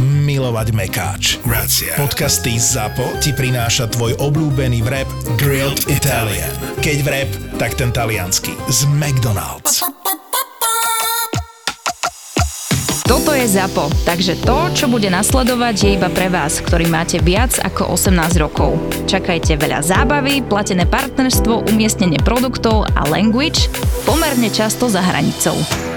milovať mekáč. Grazie. Podcasty ZAPO ti prináša tvoj obľúbený vrep Grilled Italian. Keď vrep, tak ten talianský. Z McDonald's. Toto je ZAPO, takže to, čo bude nasledovať, je iba pre vás, ktorý máte viac ako 18 rokov. Čakajte veľa zábavy, platené partnerstvo, umiestnenie produktov a language pomerne často za hranicou.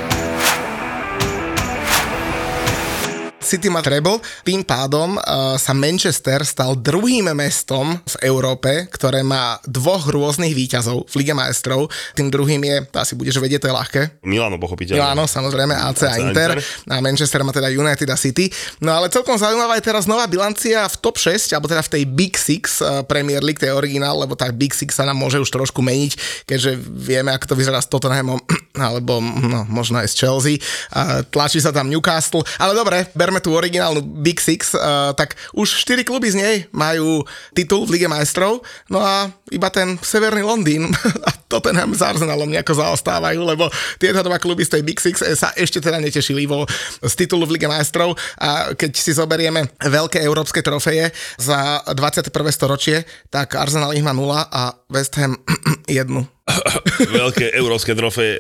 City má treble, tým pádom uh, sa Manchester stal druhým mestom v Európe, ktoré má dvoch rôznych výťazov v Lige majstrov. Tým druhým je, to asi budeš vedieť, to je ľahké. Milano, pochopiteľne. Milano, samozrejme, AC a Inter. A Manchester má teda United a City. No ale celkom zaujímavá je teraz nová bilancia v top 6, alebo teda v tej Big Six uh, Premier League, to je originál, lebo tá Big Six sa nám môže už trošku meniť, keďže vieme, ako to vyzerá s Tottenhamom, alebo no, možno aj s Chelsea. Uh, tlačí sa tam Newcastle, ale dobre, berme berme tú originálnu Big Six, uh, tak už 4 kluby z nej majú titul v Lige majstrov, no a iba ten severný Londýn Tottenham s Arsenalom nejako zaostávajú, lebo tieto dva kluby z tej Big Six sa ešte teda netešili vo, z titulu v Lige majstrov a keď si zoberieme veľké európske trofeje za 21. storočie, tak Arsenal ich má 0 a West Ham jednu. Veľké európske trofeje.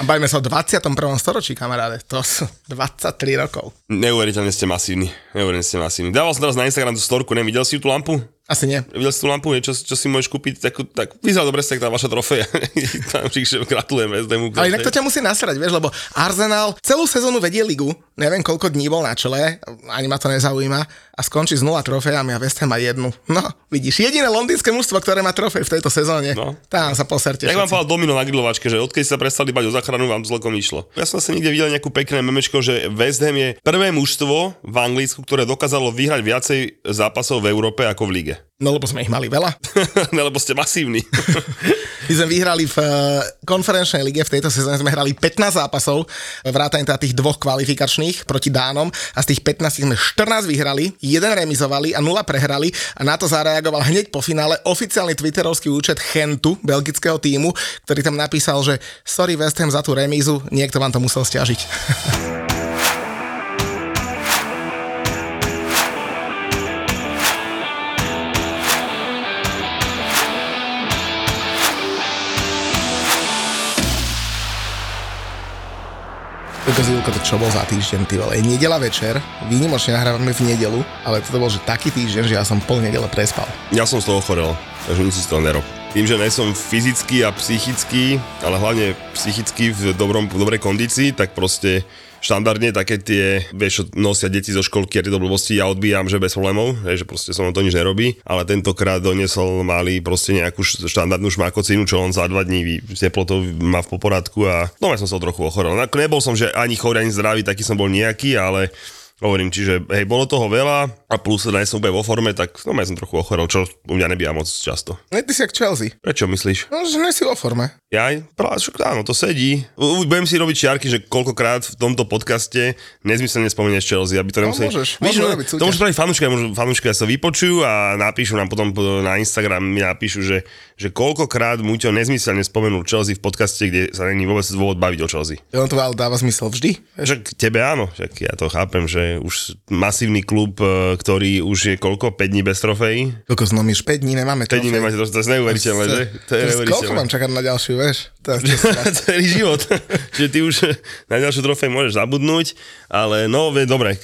A bajme sa o 21. storočí, kamaráde. To sú 23 rokov. Neuveriteľne ste masívni. Neuveriteľne ste masívni. Dával som teraz na Instagram tú storku, nevidel si tú lampu? Asi nie. Videl si tú lampu, čo, čo si môžeš kúpiť, tak, tak vyzerá dobre tak tá vaša trofeja. Tam že gratulujem SDMu. Ale inak to ťa musí nasrať, vieš, lebo Arsenal celú sezónu vedie ligu, neviem koľko dní bol na čele, ani ma to nezaujíma, a skončí s nula trofejami a West Ham má jednu. No, vidíš, jediné londýnske mužstvo, ktoré má trofej v tejto sezóne. No. Tam sa poserte. Tak vám povedal Domino na grilovačke, že odkedy sa prestali bať o záchranu, vám zlokom išlo. Ja som sa niekde videl nejakú pekné memečko, že West Ham je prvé mužstvo v Anglicku, ktoré dokázalo vyhrať viacej zápasov v Európe ako v lige. No lebo sme ich mali veľa. no lebo ste masívni. My sme vyhrali v eh, konferenčnej lige, v tejto sezóne sme hrali 15 zápasov, vrátane teda tých dvoch kvalifikačných proti Dánom a z tých 15 sme 14 vyhrali, jeden remizovali a 0 prehrali a na to zareagoval hneď po finále oficiálny twitterovský účet Chentu, belgického týmu, ktorý tam napísal, že sorry West Ham za tú remízu, niekto vám to musel stiažiť. Julko, to čo bol za týždeň, ty vole. Nedela večer, výnimočne nahrávame v nedelu, ale to bol, že taký týždeň, že ja som pol nedele prespal. Ja som z toho ochorel, takže si z toho nerob. Tým, že som fyzicky a psychicky, ale hlavne psychicky v, dobrom, v dobrej kondícii, tak proste štandardne také tie, vieš, nosia deti zo školky a tie blbosti, ja odbíjam, že bez problémov, že proste som to nič nerobí, ale tentokrát doniesol malý proste nejakú štandardnú šmakocinu, čo on za dva dní teplotou má v poporadku a no ja som sa trochu ochorel. Nebol som, že ani chorý, ani zdravý, taký som bol nejaký, ale Hovorím, čiže hej, bolo toho veľa a plus nie som úplne vo forme, tak no ja som trochu ochorel, čo u mňa nebýva moc často. Ne, ty si jak Chelsea. Prečo myslíš? No, že nie si vo forme. Ja aj, áno, to sedí. Budem si robiť čiarky, že koľkokrát v tomto podcaste nezmyselne spomenieš Chelsea, aby to no, nemuseli... môžeš, Víš, môžeš robiť To môžu spraviť fanúška sa vypočujú a napíšu nám potom na Instagram, mi napíšu, že, že koľkokrát mu to nezmyselne spomenul Chelsea v podcaste, kde sa není vôbec dôvod baviť o Chelsea. On to dáva zmysel vždy. Že tebe áno, však ja to chápem, že už masívny klub, e, ktorý už je koľko, 5 dní bez trofejí? Koľko znamenáš, 5 dní nemáme 5 dní nemáte, to, to je neuveriteľné, že? To je neuveriteľné. Koľko mám čakať na ďalšiu, vieš? To je Celý život. Čiže ty už na ďalšiu trofej môžeš zabudnúť, ale no, dobre,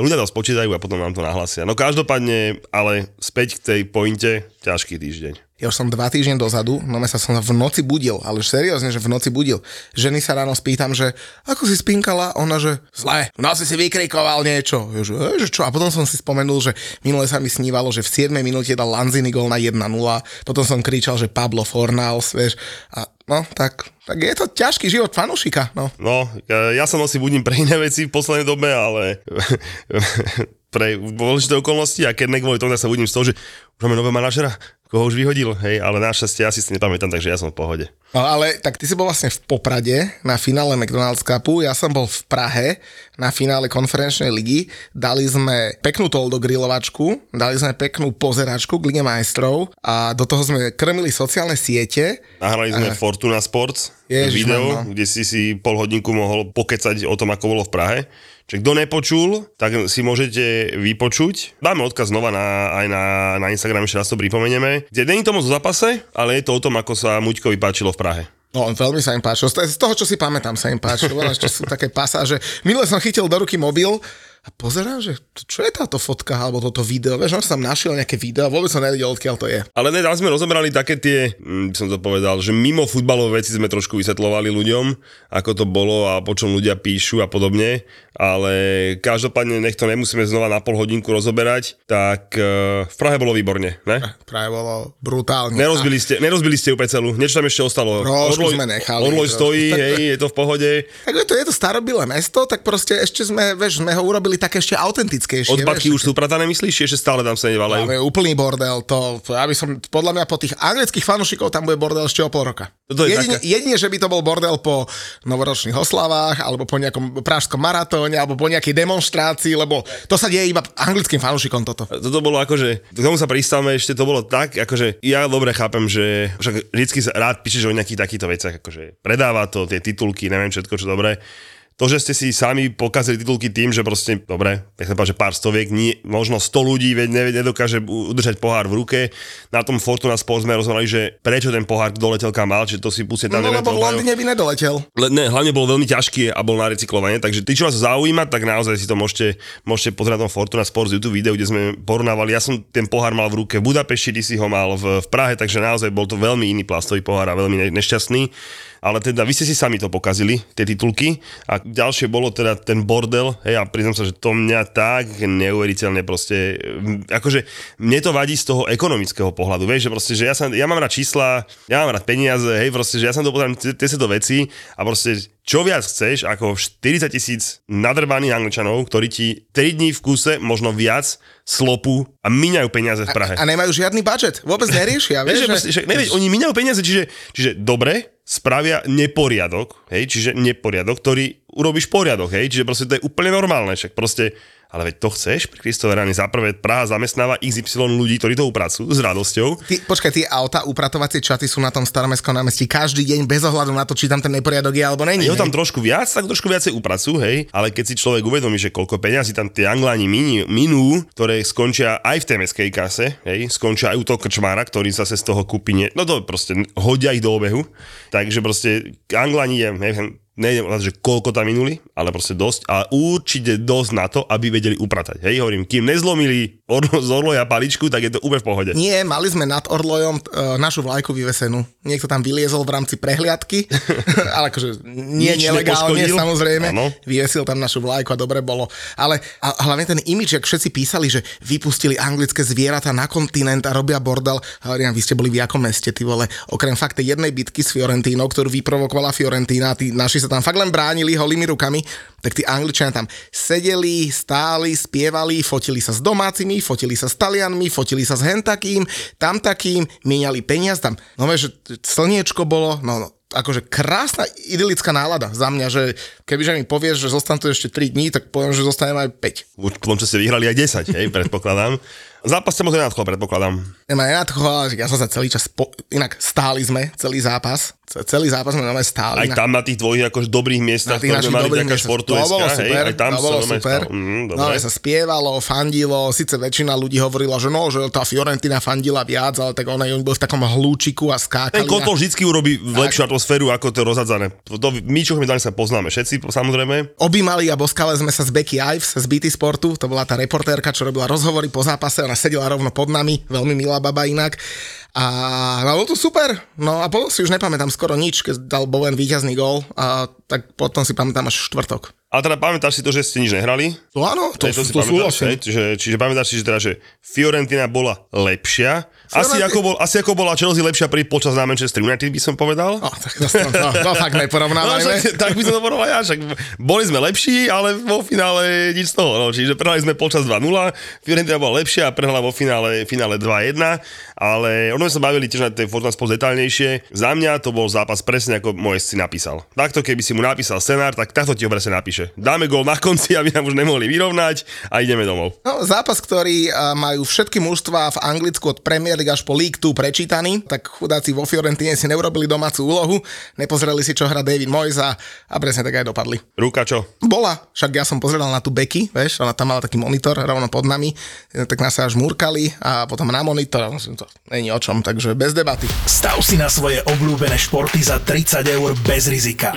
ľudia to spočítajú a potom nám to nahlasia. No každopádne, ale späť k tej pointe, ťažký týždeň. Ja už som dva týždne dozadu, no sa som v noci budil, ale už seriózne, že v noci budil. Ženy sa ráno spýtam, že ako si spinkala? Ona, že zle, v noci si vykrikoval niečo. Ja, že, e, že čo? A potom som si spomenul, že minule sa mi snívalo, že v 7 minúte dal Lanzini gol na 1-0, potom som kričal, že Pablo Fornals, vieš, a no, tak, tak je to ťažký život fanúšika, no. No, ja, ja sa nosím budím pre iné veci v poslednej dobe, ale pre dôležité okolnosti a keď nekvôli tomu, sa budím z toho, že už máme nové manažera, koho už vyhodil, hej, ale našťastie asi si nepamätám, takže ja som v pohode. No ale tak ty si bol vlastne v Poprade na finále McDonald's Cupu, ja som bol v Prahe na finále konferenčnej ligy, dali sme peknú toldo grilovačku, dali sme peknú pozeračku k Lige majstrov a do toho sme krmili sociálne siete. Nahrali sme a... Fortuna Sports Ježiš, video, no. kde si si pol hodinku mohol pokecať o tom, ako bolo v Prahe. Čiže kto nepočul, tak si môžete vypočuť. Dáme odkaz znova na, aj na, na Instagram, ešte raz to pripomenieme. Kde není to moc o zápase, ale je to o tom, ako sa Muďkovi páčilo v Prahe. No, veľmi sa im páčilo. Z toho, čo si pamätám, sa im páčilo. Ešte sú také pasáže. Minule som chytil do ruky mobil a pozerám, že čo je táto fotka alebo toto video, vieš, on som našiel nejaké video, vôbec som nevedel, odkiaľ to je. Ale ne, tam sme rozoberali také tie, mm, by som to povedal, že mimo futbalové veci sme trošku vysvetlovali ľuďom, ako to bolo a po čom ľudia píšu a podobne, ale každopádne nech to nemusíme znova na pol hodinku rozoberať, tak uh, v Prahe bolo výborne, ne? Prahe bolo brutálne. Nerozbili ste, nerozbili ste úplne celú, niečo tam ešte ostalo. Trošku sme nechali. Orloj stojí, tak, hej, je to v pohode. Tak je to, je to starobilé mesto, tak proste ešte sme, vieš, sme ho urobili také ešte autentickejšie. Odpadky vieš, už sú upratané, myslíš? Ešte stále tam sa nevalajú. Ale úplný bordel, to, ja by som, podľa mňa po tých anglických fanúšikov tam bude bordel ešte o pol roka. Je jedine, jedine, že by to bol bordel po novoročných oslavách, alebo po nejakom pražskom maratóne, alebo po nejakej demonstrácii, lebo to sa deje iba anglickým fanúšikom toto. Toto bolo akože, k tomu sa pristávame ešte, to bolo tak, akože ja dobre chápem, že však vždycky rád píšeš o nejakých takýchto veciach, akože predáva to, tie titulky, neviem všetko, čo dobré to, že ste si sami pokazili titulky tým, že proste, dobre, nechcem povedať, že pár stoviek, nie, možno 100 ľudí nedokáže udržať pohár v ruke. Na tom Fortuna Sport sme rozhodli, že prečo ten pohár doletel kam mal, že to si pustie tam No lebo v Londýne by nedoletel. Le, ne, hlavne bol veľmi ťažký a bol na recyklovanie, takže tí, čo vás zaujíma, tak naozaj si to môžete, môžete pozrieť na tom Fortuna Sport z YouTube video, kde sme porovnávali. Ja som ten pohár mal v ruke v Budapešti, ty si ho mal v, v Prahe, takže naozaj bol to veľmi iný plastový pohár a veľmi nešťastný ale teda vy ste si sami to pokazili, tie titulky a ďalšie bolo teda ten bordel, hej, a priznám sa, že to mňa tak neuveriteľne proste, akože mne to vadí z toho ekonomického pohľadu, vieš, že proste, že ja, sa, ja mám rád čísla, ja mám rád peniaze, hej, proste, že ja som to potrebujem tie sa do veci a proste čo viac chceš ako 40 tisíc nadrbaných angličanov, ktorí ti 3 dní v kuse, možno viac, slopu a míňajú peniaze v Prahe. A, a nemajú žiadny budget, vôbec neriešia. vieš, že, že, nevieš, oni míňajú peniaze, čiže, čiže dobre, spravia neporiadok, hej, čiže neporiadok, ktorý urobíš poriadok, hej, čiže proste to je úplne normálne, však proste ale veď to chceš pri Kristove Rany. Za prvé, Praha zamestnáva XY ľudí, ktorí to upracujú s radosťou. Ty, počkaj, tie auta, upratovacie čaty sú na tom staromestskom námestí každý deň bez ohľadu na to, či tam ten neporiadok je alebo není. Je tam trošku viac, tak trošku viacej upracujú, hej. Ale keď si človek uvedomí, že koľko peňazí tam tie angláni minú, ktoré skončia aj v tej meskej kase, hej, skončia aj u toho krčmára, ktorý sa z toho kúpi, nie, no to proste hodia ich do obehu. Takže proste angláni je, neviem, nejdem že koľko tam minuli, ale proste dosť a určite dosť na to, aby vedeli upratať. Hej, hovorím, kým nezlomili orlo, z orloja paličku, tak je to úplne v pohode. Nie, mali sme nad orlojom e, našu vlajku vyvesenú. Niekto tam vyliezol v rámci prehliadky, ale akože nie Nič nelegálne, samozrejme. Ano. Vyvesil tam našu vlajku a dobre bolo. Ale a hlavne ten imič, ak všetci písali, že vypustili anglické zvieratá na kontinent a robia bordel. Hovorím, vy ste boli v jakom meste, ty vole. Okrem fakt jednej bitky s Fiorentínou, ktorú vyprovokovala Fiorentína, tí naši sa tam fakt len bránili holými rukami, tak tí Angličania tam sedeli, stáli, spievali, fotili sa s domácimi, fotili sa s Talianmi, fotili sa s hentakým, tam takým, mieniali peniaz tam. No že slniečko bolo, no, no akože krásna idylická nálada za mňa, že kebyže mi povieš, že zostanú tu ešte 3 dní, tak poviem, že zostanem aj 5. Už potom, čo ste vyhrali aj 10, hej, predpokladám. Zápas sa moc nenadchol, predpokladám. Nemá nenadchol, ja som sa celý čas, po... inak stáli sme celý zápas, celý zápas sme máme stáli. Aj tam na tých dvoch akože dobrých miestach, ktoré sme mali taká športu. To bolo super, hej, aj tam to bolo super. Mm, no, sa spievalo, fandilo, síce väčšina ľudí hovorila, že no, že tá Fiorentina fandila viac, ale tak ona bol v takom hlúčiku a skákali. Ten kotol vždy urobí lepšiu atmosféru ako to rozhadzané. To, my, čo sme sa poznáme všetci, samozrejme. Obímali a boskali sme sa z Becky Ives z BT Sportu, to bola tá reportérka, čo robila rozhovory po zápase, ona sedela rovno pod nami, veľmi milá baba inak. A no, bolo to super. No a potom si už nepamätám skoro nič, keď dal Bowen víťazný gól a tak potom si pamätám až štvrtok. Ale teda pamätáš si to, že ste nič nehrali? To áno, to, Hej, to, si to pamätáš, hej? Čiže, čiže pamätáš si, že, teda, že Fiorentina bola lepšia. Asi Fiorentina- ako, bol, asi ako bola Chelsea lepšia pri počas na Manchester United, by som povedal. No, tak to, no, to fakt No, však, tak by som to povedal ja, však boli sme lepší, ale vo finále nič z toho. No, čiže prehrali sme počas 2-0, Fiorentina bola lepšia a prehrala vo finále, finále 2-1, ale ono sme sa bavili tiež na tej Fortuna Sport detaľnejšie. Za mňa to bol zápas presne ako môj si napísal. Takto keby si mu napísal scenár, tak takto ti ho presne napíše. Dáme gól na konci, aby nám už nemohli vyrovnať a ideme domov. No, zápas, ktorý a, majú všetky mužstva v Anglicku od Premier League až po League 2 prečítaný, tak chudáci vo Fiorentine si neurobili domácu úlohu, nepozreli si, čo hrá David Moyes a, a presne tak aj dopadli. Ruka čo? Bola, však ja som pozeral na tú Beky, vieš, ona tam mala taký monitor rovno pod nami, tak nás sa až múrkali a potom na monitor, to není o čom, takže bez debaty. Stav si na svoje obľúbené športy za 30 eur bez rizika.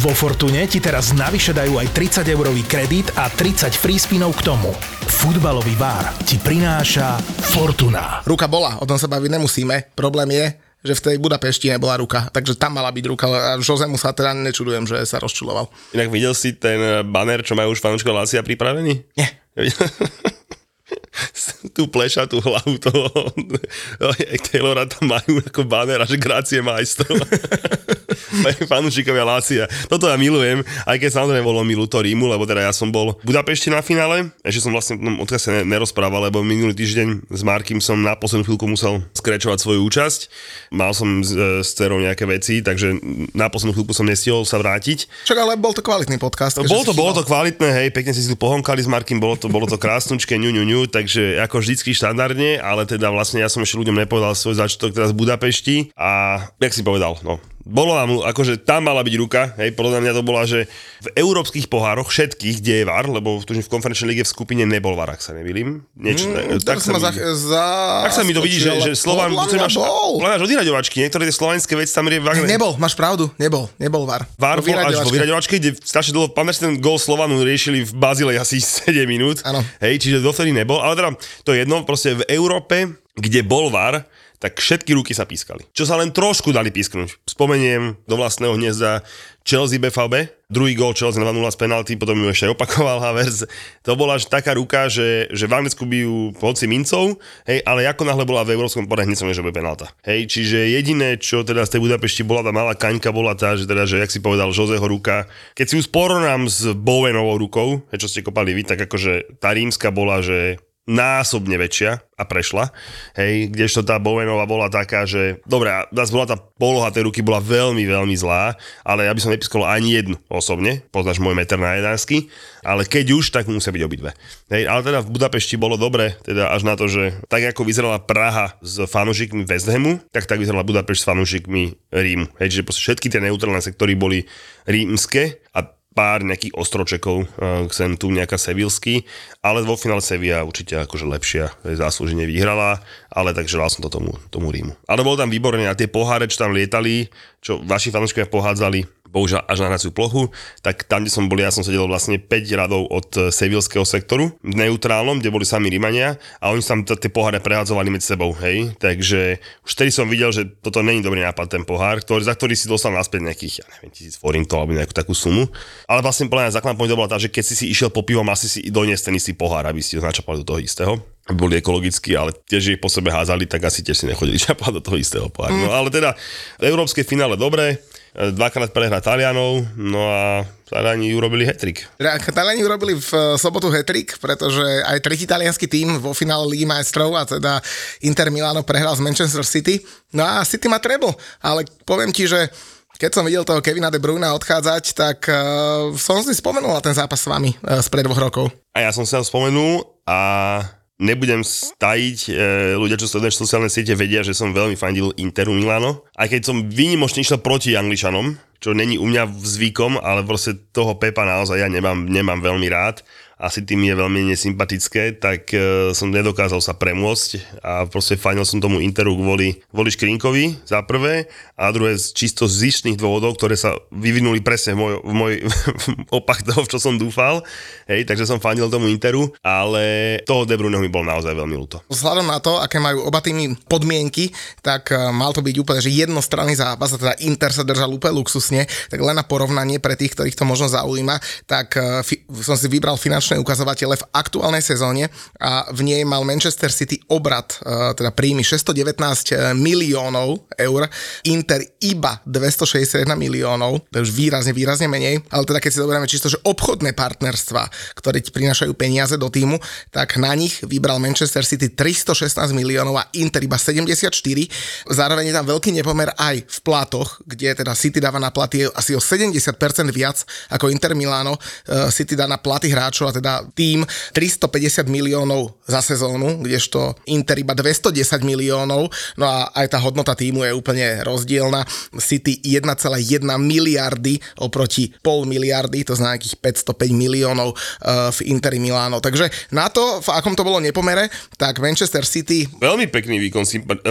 Vo Fortune ti teraz navyše dajú aj 30 eurový kredit a 30 free spinov k tomu. Futbalový bar ti prináša Fortuna. Ruka bola, o tom sa baviť nemusíme, problém je, že v tej Budapešti nebola ruka, takže tam mala byť ruka, a Josemu sa teda nečudujem, že sa rozčuloval. Inak videl si ten banner, čo majú už fanúčkov Lácia pripravený? Nie. tú plešatú hlavu toho Taylora tam majú ako banner že grácie majstrov. Fanúšikovia Lácia. Toto ja milujem, aj keď samozrejme bolo mi ľúto Rímu, lebo teda ja som bol v Budapešti na finále, ešte som vlastne no, odkiaľ sa ne- nerozprával, lebo minulý týždeň s Markim som na poslednú chvíľku musel skrečovať svoju účasť. Mal som s, e, s nejaké veci, takže na poslednú chvíľku som nestihol sa vrátiť. Však ale bol to kvalitný podcast. Bolo to, bolo to kvalitné, hej, pekne si tu pohonkali s Markim, bolo to, bolo to krásnučké, ňu, ňu, ňu, takže ako vždycky štandardne, ale teda vlastne ja som ešte ľuďom nepovedal svoj začiatok teraz v Budapešti a jak si povedal, no, bolo nám, akože tam mala byť ruka, hej, podľa mňa to bola, že v európskych pohároch všetkých, kde je VAR, lebo tužím v konferenčnej lige v skupine nebol VAR, ak sa nemýlim. Niečo, Mm, tak, tak sa ma za, mi, za... tak sa mi to vidí, že, že Slovan, Podľa mňa máš, bol. podľa mňa niektoré tie slovenské veci tam je Ne, nebol, máš pravdu, nebol, nebol VAR. VAR bol až vo vyraďovačke. kde strašne dlho, pamätáš ten gol Slovanu riešili v Bazilej asi 7 minút. Áno. Hej, čiže dovtedy nebol, ale teda to je jedno, proste v Európe, kde bol VAR, tak všetky ruky sa pískali. Čo sa len trošku dali písknuť. Spomeniem do vlastného hniezda Chelsea BVB, druhý gól Chelsea 2-0 z penalty, potom ju ešte opakoval Havertz. To bola až taká ruka, že, že v Anglicku by ju hoci mincov, hej, ale ako náhle bola v európskom pore, hneď som že bude penalta. Hej, čiže jediné, čo teda z tej Budapešti bola tá malá kaňka, bola tá, že teda, že jak si povedal Joseho ruka, keď si ju porovnám s Bowenovou rukou, hej, čo ste kopali vy, tak akože tá rímska bola, že násobne väčšia a prešla. Hej, kdežto tá Bowenová bola taká, že dobre, a zase bola tá poloha tej ruky bola veľmi, veľmi zlá, ale ja by som nepískol ani jednu osobne, poznáš môj meter na jedánsky, ale keď už, tak musia byť obidve. Hej, ale teda v Budapešti bolo dobre, teda až na to, že tak ako vyzerala Praha s fanúšikmi West Hamu, tak tak vyzerala Budapešť s fanúšikmi Rímu. Hej, proste všetky tie neutrálne sektory boli rímske a pár nejakých ostročekov, uh, sem tu nejaká sevilský, ale vo finále Sevilla určite akože lepšia, záslužene vyhrala, ale tak želal som to tomu, tomu Rímu. Ale bolo tam výborné a tie poháre, čo tam lietali, čo vaši fanúškovia pohádzali, bohužiaľ až na hraciu plochu, tak tam, kde som bol, ja som sedel vlastne 5 radov od eh, sevilského sektoru, v neutrálnom, kde boli sami Rímania a oni tam t- tie poháre prehádzovali medzi sebou, hej. Takže už vtedy som videl, že toto není dobrý nápad, ten pohár, ktorý, za ktorý si dostal naspäť nejakých, ja neviem, tisíc forintov alebo nejakú takú sumu. Ale vlastne mňa základná pointa bola tá, že keď si si išiel po pivom, asi si doniesť ten istý pohár, aby si ho načapali do toho istého boli ekologickí, ale tiež ich po sebe házali, tak asi tiež si nechodili čapať do toho istého poháru. No ale teda v európskej finále dobre, dvakrát prehra Talianov, no a Taliani urobili hetrik. Taliani urobili v eh, sobotu hetrik, pretože aj tretí talianský tým vo finále Ligy majstrov a teda Inter Milano prehral z Manchester City. No a City má treble, ale poviem ti, že keď som videl toho Kevina De Bruyne odchádzať, tak uh, som si spomenul na ten zápas s vami uh, spred dvoch rokov. A ja som sa ho spomenul a nebudem stajiť, e, ľudia, čo sledujú sociálne siete, vedia, že som veľmi fandil Interu Milano. Aj keď som výnimočne išiel proti Angličanom, čo není u mňa zvykom, ale proste toho Pepa naozaj ja nemám, nemám veľmi rád. Asi tým je veľmi nesympatické, tak uh, som nedokázal sa premôcť a proste fajnil som tomu Interu kvôli, kvôli Škrinkovi za prvé a druhé čisto z dôvodov, ktoré sa vyvinuli presne v môj, v môj opak toho, v čo som dúfal. Hej, takže som fandil tomu Interu, ale toho De Bruyneho mi bol naozaj veľmi ľúto. Vzhľadom na to, aké majú oba týmy podmienky, tak uh, mal to byť úplne, že jednostranný zápas a teda Inter sa držal úplne luxusne, tak len na porovnanie pre tých, ktorých to možno zaujíma, tak uh, fi- som si vybral finančné ukazovatele v aktuálnej sezóne a v nej mal Manchester City obrad, e, teda príjmy 619 miliónov eur, Inter iba 261 miliónov, to je už výrazne, výrazne menej, ale teda keď si zoberieme čisto, že obchodné partnerstva, ktoré ti prinášajú peniaze do týmu, tak na nich vybral Manchester City 316 miliónov a Inter iba 74. Zároveň je tam veľký nepomer aj v platoch, kde teda City dáva na platy asi o 70% viac ako Inter Milano. E, City dá na platy hráčov a teda tým 350 miliónov za sezónu, kdežto Inter iba 210 miliónov, no a aj tá hodnota týmu je úplne rozdielna. City 1,1 miliardy oproti pol miliardy, to znamená nejakých 505 miliónov uh, v Interi Miláno. Takže na to, v akom to bolo nepomere, tak Manchester City... Veľmi pekný výkon,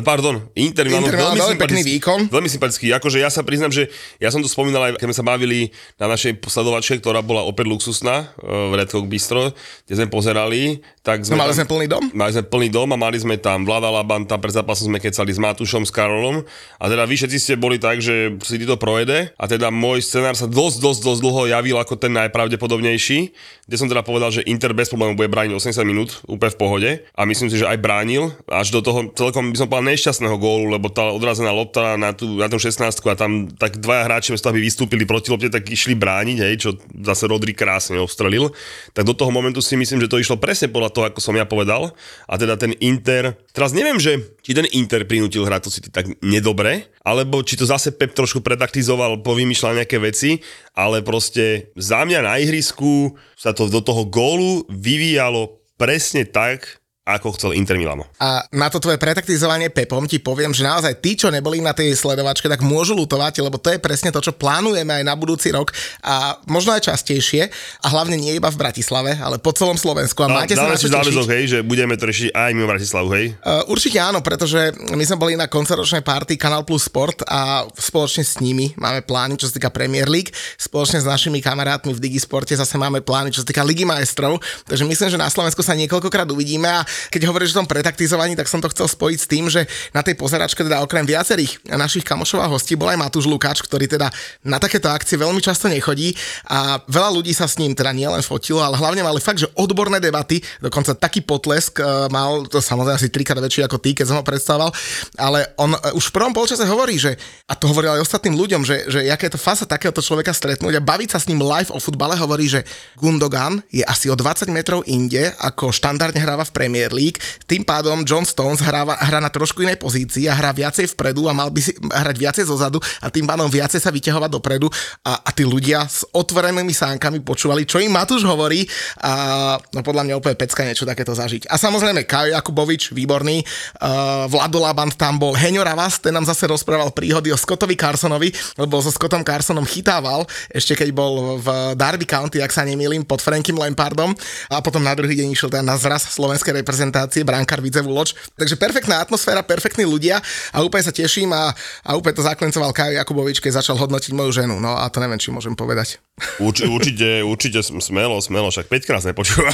pardon, Inter Miláno, Inter Miláno veľmi, veľmi pekný výkon. Veľmi sympatický, akože ja sa priznam, že ja som to spomínal aj, keď sme sa bavili na našej sledovačke, ktorá bola opäť luxusná uh, v Red Hawk Bistro, kde sme pozerali, tak sme... No, mali tam, sme plný dom? Mali sme plný dom a mali sme tam Vlada Labanta, pred zápasom sme kecali s Matúšom, s Karolom a teda vy všetci ste boli tak, že si to projede a teda môj scenár sa dosť, dosť, dosť dlho javil ako ten najpravdepodobnejší, kde som teda povedal, že Inter bez problémov bude brániť 80 minút úplne v pohode a myslím si, že aj bránil až do toho celkom by som povedal nešťastného gólu, lebo tá odrazená lopta na tú, na tú 16 a tam tak dvaja hráči z toho by vystúpili proti lopte, tak išli brániť, hej, čo zase Rodri krásne obstrelil. Tak do toho momentu si myslím, že to išlo presne podľa toho, ako som ja povedal. A teda ten Inter, teraz neviem, že či ten Inter prinútil hrať to City tak nedobre, alebo či to zase Pep trošku predaktizoval, povymýšľal nejaké veci, ale proste za mňa na ihrisku sa to do toho gólu vyvíjalo presne tak, ako chcel Inter Milano. A na to tvoje pretaktizovanie Pepom ti poviem, že naozaj tí, čo neboli na tej sledovačke, tak môžu lutovať, lebo to je presne to, čo plánujeme aj na budúci rok a možno aj častejšie a hlavne nie iba v Bratislave, ale po celom Slovensku. A máte sa na čo záväzok, hej, že budeme to riešiť aj mimo Bratislavu, hej? Uh, určite áno, pretože my sme boli na koncoročnej party Kanal Plus Sport a spoločne s nimi máme plány, čo sa týka Premier League, spoločne s našimi kamarátmi v Digisporte zase máme plány, čo sa týka Ligy majstrov, takže myslím, že na Slovensku sa niekoľkokrát uvidíme a keď hovoríš o tom pretaktizovaní, tak som to chcel spojiť s tým, že na tej pozeračke teda okrem viacerých našich kamošov a hostí bol aj Matúš Lukáč, ktorý teda na takéto akcie veľmi často nechodí a veľa ľudí sa s ním teda nielen fotilo, ale hlavne mali fakt, že odborné debaty, dokonca taký potlesk uh, mal, to samozrejme asi trikrát väčší ako ty, keď som ho predstavoval, ale on uh, už v prvom polčase hovorí, že, a to hovoril aj ostatným ľuďom, že, že je to fasa takéhoto človeka stretnúť a baviť sa s ním live o futbale, hovorí, že Gundogan je asi o 20 metrov inde, ako štandardne hráva v Premier League, tým pádom John Stones hráva, hrá na trošku inej pozícii a hrá viacej vpredu a mal by si hrať viacej zozadu a tým pádom viacej sa vyťahovať dopredu. A, a tí ľudia s otvorenými sánkami počúvali, čo im Matúš hovorí a no podľa mňa úplne pecka niečo takéto zažiť. A samozrejme Kajo Jakubovič, výborný, uh, Vlado Labant tam bol, Heňo Ravas, ten nám zase rozprával príhody o Scottovi Carsonovi, lebo so Scottom Carsonom chytával, ešte keď bol v Derby County, ak sa nemýlim, pod Frankim Lampardom. A potom na druhý deň išiel teda na zraz slovenskej reprezentácie brankár Vidzevu Loč. Takže perfektná atmosféra, perfektní ľudia a úplne sa teším a, a úplne to zaklencoval Kajo Jakubovič, keď začal hodnotiť moju ženu. No a to neviem, či môžem povedať. Urč, určite, určite smelo, smelo, však 5 krát nepočúva.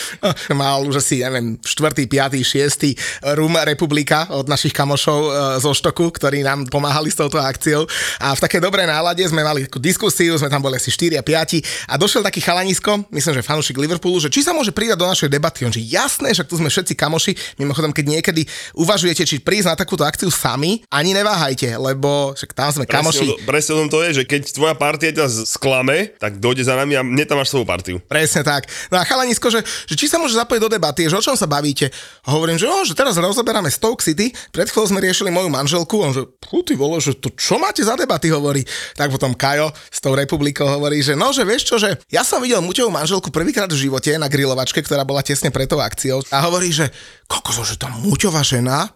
Mal už asi, neviem, 4., 5., 6. Rum Republika od našich kamošov e, zo Štoku, ktorí nám pomáhali s touto akciou. A v takej dobrej nálade sme mali diskusiu, sme tam boli asi 4 a 5 a došiel taký chalanisko, myslím, že fanúšik Liverpoolu, že či sa môže pridať do našej debaty. On, že jasné, že tu sme všetci kamoši. Mimochodom, keď niekedy uvažujete, či prísť na takúto akciu sami, ani neváhajte, lebo však tam sme kamoši. Presne o tom to je, že keď tvoja partia ťa sklame, tak dojde za nami a máš svoju partiu. Presne tak. No a chalanisko, že, že či sa môže zapojiť do debaty, že o čom sa bavíte. Hovorím, že, o, že teraz rozoberáme Stoke City, pred chvíľou sme riešili moju manželku, on že, ty vole, že to čo máte za debaty, hovorí. Tak potom Kajo s tou republikou hovorí, že no, že vieš čo, že ja som videl Muťovú manželku prvýkrát v živote na grilovačke, ktorá bola tesne pred tou akciou a hovorí, že kokos, že tá Muťová žena,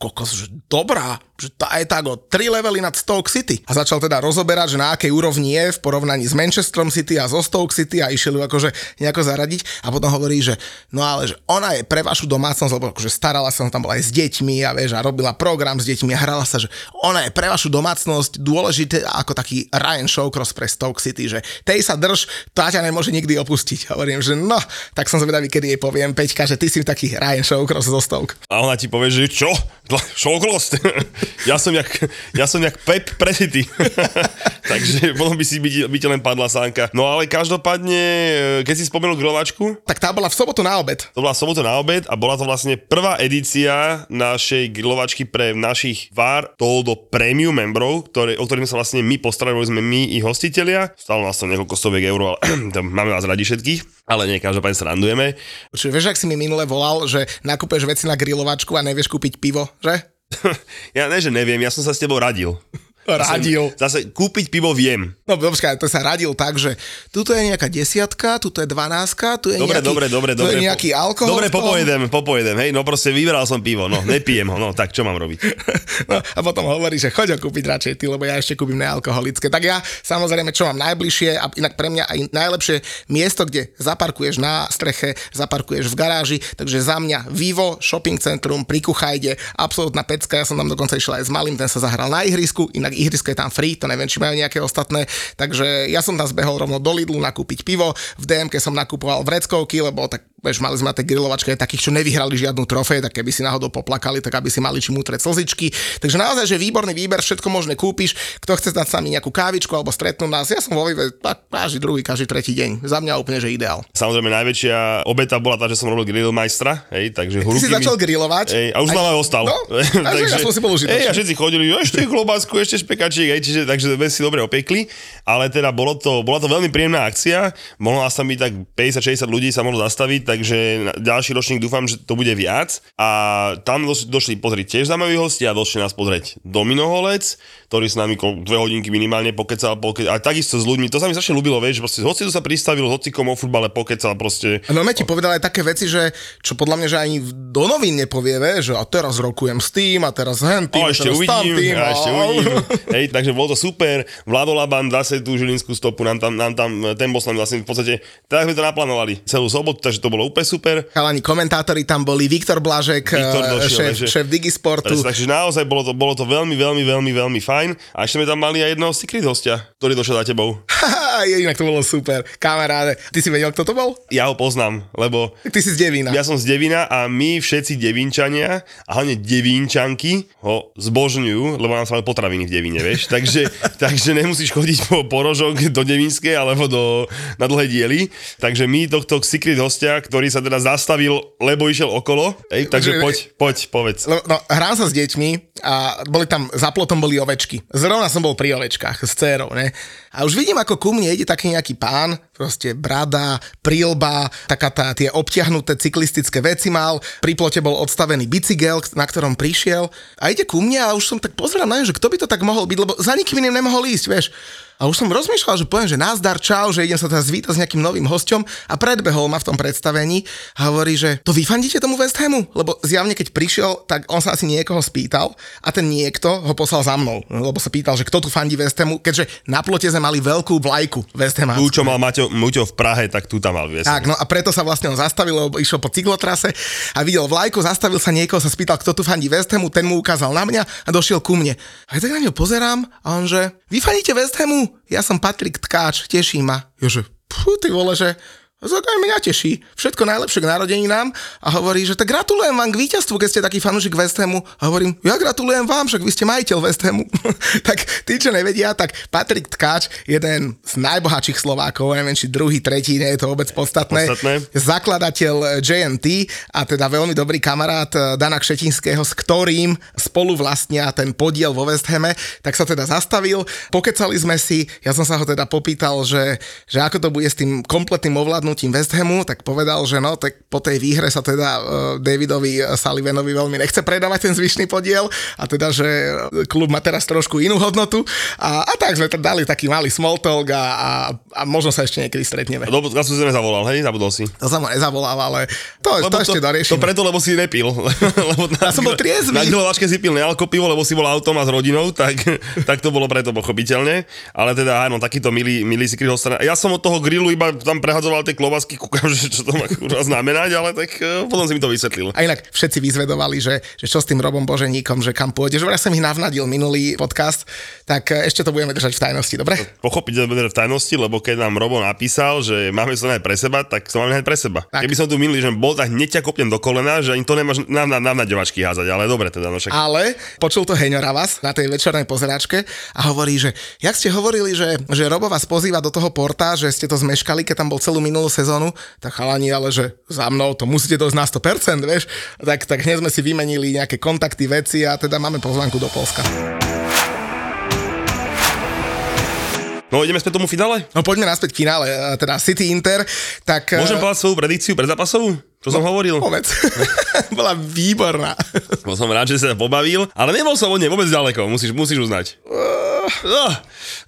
kokos, že dobrá, že tá je tak o 3 levely nad Stoke City. A začal teda rozoberať, že na akej úrovni je v porovnaní s Manchesterom City a zo Stoke City a išiel ju akože nejako zaradiť a potom hovorí, že no ale že ona je pre vašu domácnosť, lebo akože starala sa, tam bola aj s deťmi a vieš, a robila program s deťmi a hrala sa, že ona je pre vašu domácnosť dôležité ako taký Ryan Shawcross pre Stoke City, že tej sa drž, tá ťa nemôže nikdy opustiť. Hovorím, že no, tak som zvedavý, kedy jej poviem, Peťka, že ty si taký Ryan Shawcross zo Stoke. A ona ti povie, že čo? Shawcross? ja som jak, ja som jak Pep pre City. Takže potom by si byť, byť len padla sánka. No ale každopádne, keď si spomenul grilovačku... Tak tá bola v sobotu na obed. To bola v sobotu na obed a bola to vlastne prvá edícia našej grilovačky pre našich VAR do Premium membrov, ktoré, o ktorým sa vlastne my postarali, sme my ich hostitelia. Stalo nás to niekoľko stoviek eur, ale máme vás radi všetkých ale nie, každopádne sa randujeme. Čiže vieš, ak si mi minule volal, že nakúpeš veci na grilovačku a nevieš kúpiť pivo, že? ja ne, že neviem, ja som sa s tebou radil. Radil. Zase kúpiť pivo viem. No počkaj, to sa radil tak, že tuto je nejaká desiatka, tuto je dvanáctka, tu je dobre, nejaký, dobre, dobre, dobre, je nejaký alkohol. Dobre, popojedem, popojedem, hej, no proste vyberal som pivo, no, nepijem ho, no, tak čo mám robiť? no a potom hovorí, že choď ho kúpiť radšej ty, lebo ja ešte kúpim nealkoholické. Tak ja samozrejme, čo mám najbližšie a inak pre mňa aj najlepšie miesto, kde zaparkuješ na streche, zaparkuješ v garáži, takže za mňa Vivo, shopping centrum pri Kuchajde, absolútna pecka, ja som tam dokonca išiel aj s malým, ten sa zahral na ihrisku, inak ihrisko je tam free, to neviem, či majú nejaké ostatné. Takže ja som tam zbehol rovno do Lidlu nakúpiť pivo, v DMK som nakupoval vreckovky, lebo tak Vieš, mali sme na tej grilovačke takých, čo nevyhrali žiadnu trofej, tak keby si náhodou poplakali, tak aby si mali čím utreť slzičky. Takže naozaj, že výborný výber, všetko možné kúpiš. Kto chce dať sami nejakú kávičku alebo stretnúť nás, ja som vo tak každý druhý, každý tretí deň. Za mňa úplne, že ideál. Samozrejme, najväčšia obeta bola tá, že som robil grillmajstra, hej, takže Ty si začal grilovať. Hej, a už aj ostal. No, takže, ja som si bol hej, a všetci chodili, ešte klobásku, ešte špekačík, hej, čiže, takže sme si dobre opekli, ale teda bolo to, bola to veľmi príjemná akcia, mohlo nás tam byť tak 50-60 ľudí sa mohlo zastaviť, takže ďalší ročník dúfam, že to bude viac. A tam došli pozrieť tiež zaujímaví hostia a došli nás pozrieť Domino Holec, ktorý s nami dve hodinky minimálne pokecal, pokecal, a takisto s ľuďmi. To sa mi strašne ľúbilo, vieš, že proste hoci sa pristavil, hoci komu o futbale pokecal proste. No ti povedal aj také veci, že čo podľa mňa, že ani do novín nepovie, vieš, že a teraz rokujem s tým a teraz hen tým, a ešte uvidím, tým, a ešte uvidím. Hej, takže bolo to super. Vlado Laban zase tú žilinskú stopu, nám tam, nám tam ten bol vlastne v podstate, tak sme to naplánovali celú sobotu, takže to bolo úplne super. Chalani komentátori tam boli, Viktor Blažek, Viktor eh, došiel, šéf, šéf Digisportu. Takže, takže naozaj bolo to, bolo to veľmi, veľmi, veľmi, veľmi fajn fajn. A ešte sme tam mali aj jedného secret hostia, ktorý došiel za tebou. Inak to bolo super. Kamaráde, ty si vedel, kto to bol? Ja ho poznám, lebo... Ty si z Devina. Ja som z Devina a my všetci Devinčania a hlavne Devínčanky ho zbožňujú, lebo nám sa potraviny v Devine, vieš. Takže, takže nemusíš chodiť po porožok do Devinskej alebo do, na dlhé diely. Takže my tohto secret hostia, ktorý sa teda zastavil, lebo išiel okolo, ej, takže poď, poď, povedz. No, no, hrám sa s deťmi a boli tam, za plotom boli ovečky. Zrovna som bol pri ovečkách s dcerou, ne? A už vidím, ako ku mne ide taký nejaký pán, proste brada, prílba, taká tá, tie obťahnuté cyklistické veci mal, pri plote bol odstavený bicykel, na ktorom prišiel a ide ku mne a už som tak pozerám na ňu, že kto by to tak mohol byť, lebo za nikým iným nemohol ísť, vieš. A už som rozmýšľal, že poviem, že názdar, čau, že idem sa teraz zvítať s nejakým novým hosťom a predbehol ma v tom predstavení a hovorí, že to vy fandíte tomu West Hamu? Lebo zjavne keď prišiel, tak on sa asi niekoho spýtal a ten niekto ho poslal za mnou, lebo sa pýtal, že kto tu fandí West Hamu, keďže na plote sme mali veľkú vlajku West Hamu. Čo mal Maťo, Muťo v Prahe, tak tu tam mal West Tak, no a preto sa vlastne on zastavil, lebo išiel po cyklotrase a videl vlajku, zastavil sa niekoho, sa spýtal, kto tu fandí West Hamu, ten mu ukázal na mňa a došiel ku mne. A ja tak na ňo pozerám a on že, vy fandíte West Hamu? Ja som Patrik Tkáč, teší ma. Jože, pú, ty vole, že Zákaj mňa teší. Všetko najlepšie k narodeninám a hovorí, že tak gratulujem vám k víťazstvu, keď ste taký fanúšik West Hamu. A hovorím, ja gratulujem vám, však vy ste majiteľ West Hamu. tak tí, čo nevedia, tak Patrik Tkáč, jeden z najbohatších Slovákov, neviem, či druhý, tretí, nie je to vôbec podstatné. podstatné. Zakladateľ JNT a teda veľmi dobrý kamarát eh, Dana Kšetinského, s ktorým spolu vlastnia ten podiel vo West Hame, tak sa teda zastavil. Pokecali sme si, ja som sa ho teda popýtal, že, že ako to bude s tým kompletným ovládnutím ovládnutím West Hamu, tak povedal, že no, tak po tej výhre sa teda uh, Davidovi Sullivanovi veľmi nechce predávať ten zvyšný podiel a teda, že klub má teraz trošku inú hodnotu a, a tak sme teda dali taký malý small talk a, a, a možno sa ešte niekedy stretneme. No, ja som si nezavolal, hej, zabudol si. To som ho nezavolal, ale to, to, to ešte doriešim. To preto, lebo si nepil. lebo na, ja som bol triezvy. Na grilovačke si pil nealko pivo, lebo si bol autom a s rodinou, tak, tak to bolo preto pochopiteľne. Ale teda áno, takýto milý, milý si Ja som od toho grilu iba tam prehadzoval tie klobasky, kúkam, že čo to má znamenať, ale tak uh, potom si mi to vysvetlil. A inak všetci vyzvedovali, že, že čo s tým Robom Boženíkom, že kam pôjdeš. Ja som ich navnadil minulý podcast, tak e, ešte to budeme držať v tajnosti, dobre? Pochopiť, že budeme v tajnosti, lebo keď nám Robo napísal, že máme sa pre seba, tak to máme pre seba. Tak. Keby som tu minulý, že bol, tak hneď ťa kopnem do kolena, že ani to nemáš na, na, na, na házať, ale dobre teda. No však. Ale počul to Heňora vás na tej večernej pozeračke a hovorí, že jak ste hovorili, že, že Robo vás pozýva do toho porta, že ste to zmeškali, keď tam bol celú minulú sezónu, tak chalani, ale že za mnou to musíte dosť na 100%, vieš, tak, tak hneď sme si vymenili nejaké kontakty, veci a teda máme pozvanku do Polska. No ideme späť tomu finále? No poďme naspäť k finále, teda City Inter, tak... Môžem povedať svoju predikciu predzápasovú? Čo som no, hovoril? Povedz. Bola výborná. Bol som rád, že sa pobavil, ale nebol som od nej vôbec ďaleko, musíš, musíš uznať.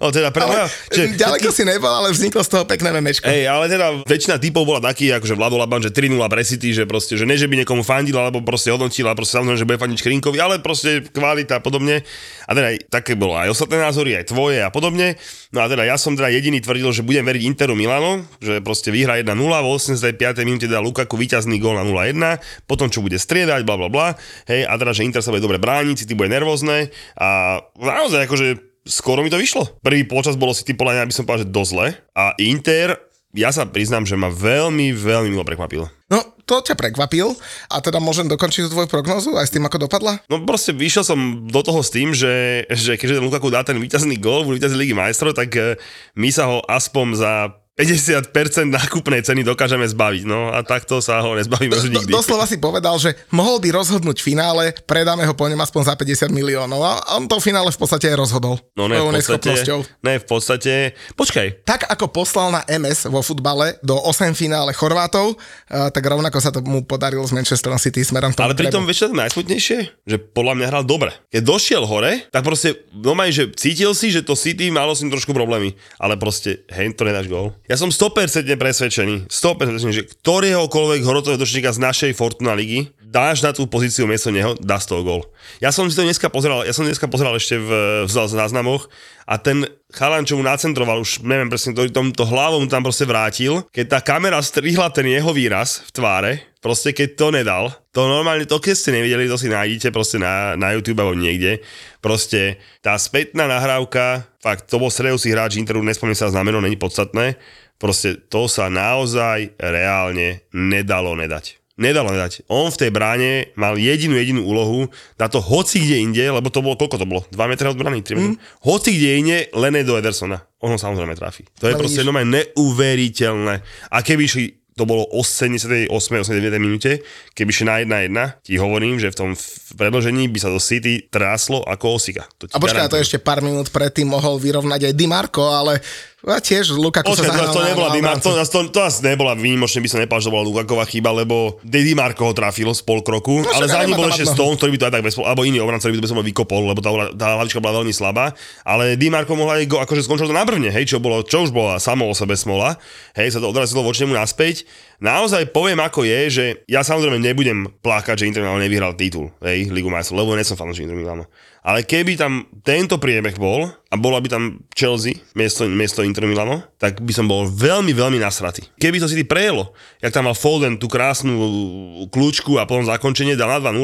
No, teda pre ale, že, ďaleko si nebol, ale vzniklo z toho pekné memečko. Ej, ale teda väčšina typov bola taký, akože Vlado Laban, že 3-0 pre City, že proste, že ne, že by niekomu fandil, alebo proste hodnotil, a proste samozrejme, že bude fandiť Krinkovi, ale proste kvalita a podobne. A teda také bolo aj ostatné názory, aj tvoje a podobne. No a teda ja som teda jediný tvrdil, že budem veriť Interu Milano, že proste vyhra 1-0, v 85. minúte dá Lukaku víťazný gól na 0-1, potom čo bude striedať, bla bla bla. Hej, a teda, že Inter sa bude dobre brániť, City bude nervózne a naozaj akože skoro mi to vyšlo. Prvý počas bolo City podľa mňa, by som povedal, že dosť zle a Inter ja sa priznám, že ma veľmi, veľmi milo prekvapil. No, to ťa prekvapil a teda môžem dokončiť tú tvoju prognozu aj s tým, ako dopadla? No proste vyšiel som do toho s tým, že, že keďže Lukaku dá ten víťazný gól v víťazný Ligy majstrov, tak eh, my sa ho aspoň za 50% nákupnej ceny dokážeme zbaviť, no a takto sa ho nezbavíme už nikdy. Doslova si povedal, že mohol by rozhodnúť v finále, predáme ho po ňom aspoň za 50 miliónov a on to v finále v podstate aj rozhodol. No ne, v podstate, ne, v podstate, počkaj. Tak ako poslal na MS vo futbale do 8 finále Chorvátov, uh, tak rovnako sa to mu podarilo s Manchester City smerom Ale pritom vieš, čo najsmutnejšie? Že podľa mňa hral dobre. Keď došiel hore, tak proste, no maj, že cítil si, že to City malo s ním trošku problémy, ale proste, hej, to nedáš gól. Ja som 100% presvedčený, 100% že ktoréhokoľvek horotového dočníka z našej Fortuna ligy dáš na tú pozíciu miesto neho, dá z toho gol. Ja som si to dneska pozeral, ja som dneska pozeral ešte v, v záznamoch a ten chalan, čo mu nacentroval, už neviem presne, ktorý tomto mu tam proste vrátil, keď tá kamera strihla ten jeho výraz v tváre, proste keď to nedal, to normálne, to keď ste nevideli, to si nájdete proste na, na YouTube alebo niekde, proste tá spätná nahrávka, fakt, to bol stredový hráč Interu, nespomínam sa znameno, není podstatné, proste to sa naozaj reálne nedalo nedať nedalo nedať. On v tej bráne mal jedinú jedinú úlohu na to hoci kde inde, lebo to bolo, koľko to bolo? 2 metre od brány, 3 metre? Mm. Hoci kde inde, len do Edersona. On ho samozrejme trafi. To je Ale proste normálne neuveriteľné. A keby šli to bolo 88. 89. minúte, keby šli na 1-1, ti hovorím, že v tom predložení by sa do City tráslo ako osika. To a počkaj, to ešte pár minút predtým mohol vyrovnať aj Di Marco, ale a tiež Lukaku Počkej, sa to, to, nebola Dima, to, to, to, asi nebola výnimočne, by že to bola Lukaková chyba, lebo Di Marko ho trafil z pol kroku, no, ale za ním bol ešte Stone, ktorý by to aj tak bez, alebo iný obranca, ktorý by to vykopol, lebo tá, tá hlavička bola veľmi slabá, ale Di Marko mohla aj go, akože skončil to na brvne, hej, čo, bolo, čo už bola samo o sebe smola, hej, sa to odrazilo voči nemu naspäť. Naozaj poviem, ako je, že ja samozrejme nebudem plakať, že Inter Milan nevyhral titul, hej, Ligu majstrov, lebo nie som fanúšik Inter. Ale keby tam tento priebeh bol a bola by tam Chelsea miesto, miesto Inter Milano, tak by som bol veľmi, veľmi nasratý. Keby to si prejelo, jak tam mal Foden tú krásnu kľúčku a potom zakončenie dal na 2-0,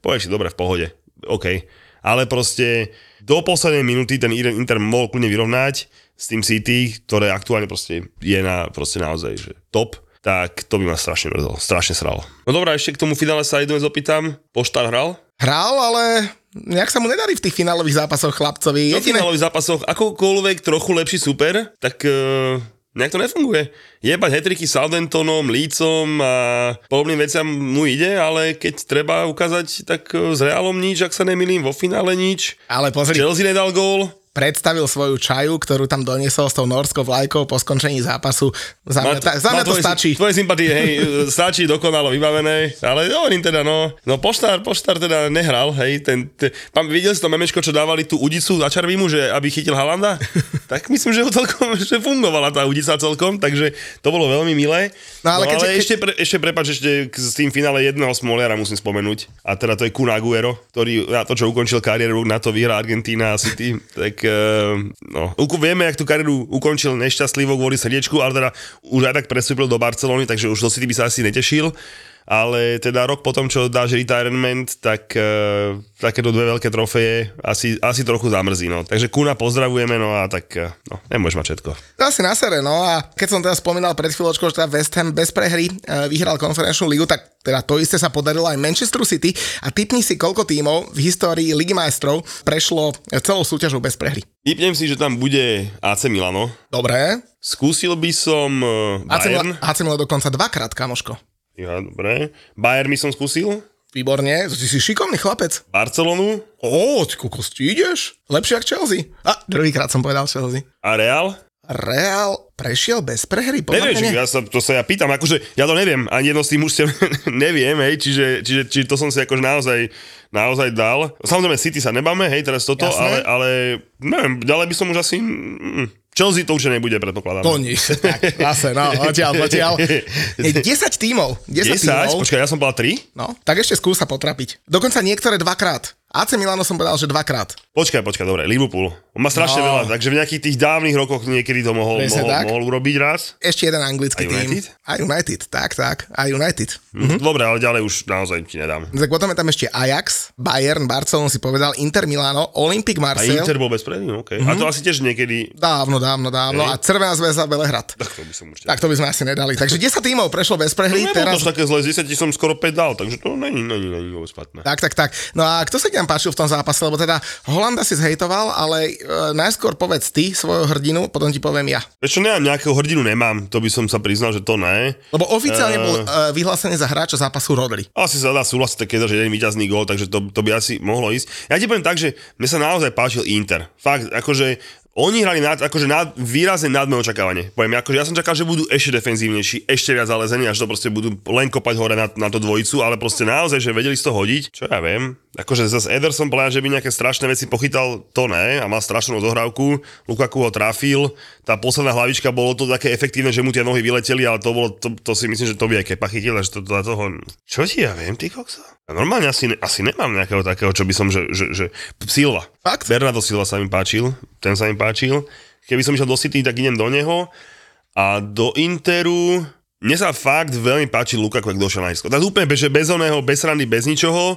povieš si, dobre, v pohode, OK. Ale proste do poslednej minúty ten Inter mohol kľudne vyrovnať s tým City, ktoré aktuálne proste je na, proste naozaj že top tak to by ma strašne mrzelo, strašne sralo. No dobrá, ešte k tomu finále sa jednu vec opýtam. Poštár hral? Hral, ale nejak sa mu nedarí v tých finálových zápasoch chlapcovi. V finálových zápasoch akokoľvek trochu lepší super, tak uh, nejak to nefunguje. Jebať hetriky s Aldentonom, Lícom a podobným veciam mu ide, ale keď treba ukázať, tak e, s Realom nič, ak sa nemilím, vo finále nič. Ale pozri. Chelsea nedal gól. Predstavil svoju čaju, ktorú tam doniesol s tou norskou vlajkou po skončení zápasu. Za mňa, to, za mňa to tvoje, stačí. Tvoje sympatie, hej, stačí dokonalo vybavené, ale hovorím teda, no, no poštár, poštár teda nehral, hej, ten, ten pán, videl si to memečko, čo dávali tú udicu za Čarvímu, že aby chytil Halanda? tak myslím, že ho celkom, že fungovala tá udica celkom, takže to bolo veľmi milé. No ale, no, ale keď... ešte, pre, ešte prepač, ešte s tým finále jedného smoliara musím spomenúť, a teda to je Kun Aguero, ktorý na to, čo ukončil kariéru, na to vyhrá Argentína a City, tak no, vieme, jak tú kariéru ukončil nešťastlivo kvôli srdiečku, ale teda už aj tak prestúpil do Barcelony, takže už do City by sa asi netešil ale teda rok potom, čo dáš retirement, tak uh, takéto dve veľké trofeje asi, asi trochu zamrzí, no. Takže Kuna pozdravujeme, no a tak, uh, no, nemôžeš mať všetko. Asi na sere, no a keď som teda spomínal pred chvíľočkou, že teda West Ham bez prehry uh, vyhral konferenčnú ligu, tak teda to isté sa podarilo aj Manchester City a typni si, koľko tímov v histórii Ligy majstrov prešlo celou súťažou bez prehry. Typnem si, že tam bude AC Milano. Dobre. Skúsil by som Bayern. AC Milano dokonca dvakrát, kamoško. Ja, dobre. Bayern mi som skúsil. Výborne, ty si šikovný chlapec. Barcelonu. Ó, ty kokos, ty ideš? Lepšie ako Chelsea. A, druhýkrát som povedal Chelsea. A Real? Real prešiel bez prehry? Nevieš, ja sa, to sa ja pýtam, akože ja to neviem, ani jedno z tých mužstiev neviem, hej, čiže, čiže, čiže to som si akože naozaj, naozaj dal. Samozrejme City sa nebáme, hej, teraz toto, ale, ale neviem, ďalej by som už asi... Mm, Chelsea to už nebude, predpokladám. To nie, tak, zase, no, odtiaľ, odtiaľ. Je 10 tímov. 10, 10 tímov. Počkaj, ja som bola 3? No, tak ešte skúsa potrapiť. Dokonca niektoré dvakrát. AC Milano som povedal, že dvakrát. Počkaj, počkaj, dobre, Liverpool. On má strašne no. veľa, takže v nejakých tých dávnych rokoch niekedy to mohol, mohol, mohol urobiť raz. Ešte jeden anglický a United? tým. A United, tak, tak, a United. Mhm. Dobre, ale ďalej už naozaj ti nedám. Tak potom je tam ešte Ajax, Bayern, Barcelona si povedal, Inter Milano, Olympic Marseille. A Inter bol bez predným, okay. Mm-hmm. A to mhm. asi tiež niekedy... Dávno, dávno, dávno. Hey. A Červená zväza Belehrad. Tak to by som určite. Tak to by sme asi nedali. Takže 10 tímov prešlo bez prehry. No, teraz... to také zle, z 10 som skoro 5 dal, takže to není, není, není vôbec špatné. Tak, tak, tak. No a sa ti tam páčil v tom zápase? lebo teda Holanda si zhejtoval, ale e, najskôr povedz ty svojho hrdinu, potom ti poviem ja. Prečo nemám nejakého hrdinu, nemám, to by som sa priznal, že to ne. Lebo oficiálne uh, bol e, vyhlásený za hráča zápasu Rodri. Asi sa dá súhlasiť, keď že jeden víťazný gól, takže to, to by asi mohlo ísť. Ja ti poviem tak, že mne sa naozaj páčil Inter. Fakt, akože oni hrali nad, akože nad, výrazne nad moje očakávanie. Poviem, akože ja som čakal, že budú ešte defenzívnejší, ešte viac zalezení, až to proste budú len kopať hore na, na to dvojicu, ale proste naozaj, že vedeli z toho hodiť, čo ja viem. Akože zase Ederson povedal, že by nejaké strašné veci pochytal, to ne, a má strašnú zohrávku, Lukaku ho trafil, tá posledná hlavička bolo to také efektívne, že mu tie nohy vyleteli, ale to bolo, to, to si myslím, že to by aj kepa chytil, že to, to, toho, čo ti ja viem, ty koksa? Ja normálne asi, asi nemám nejakého takého, čo by som, že, že, že Silva. Fakt? Bernardo Silva sa mi páčil, ten sa mi páčil. Keby som išiel do City, tak idem do neho. A do Interu, mne sa fakt veľmi páči Lukaku, ak došiel na Isko. Tak úplne bez, bez oného, bez randy, bez ničoho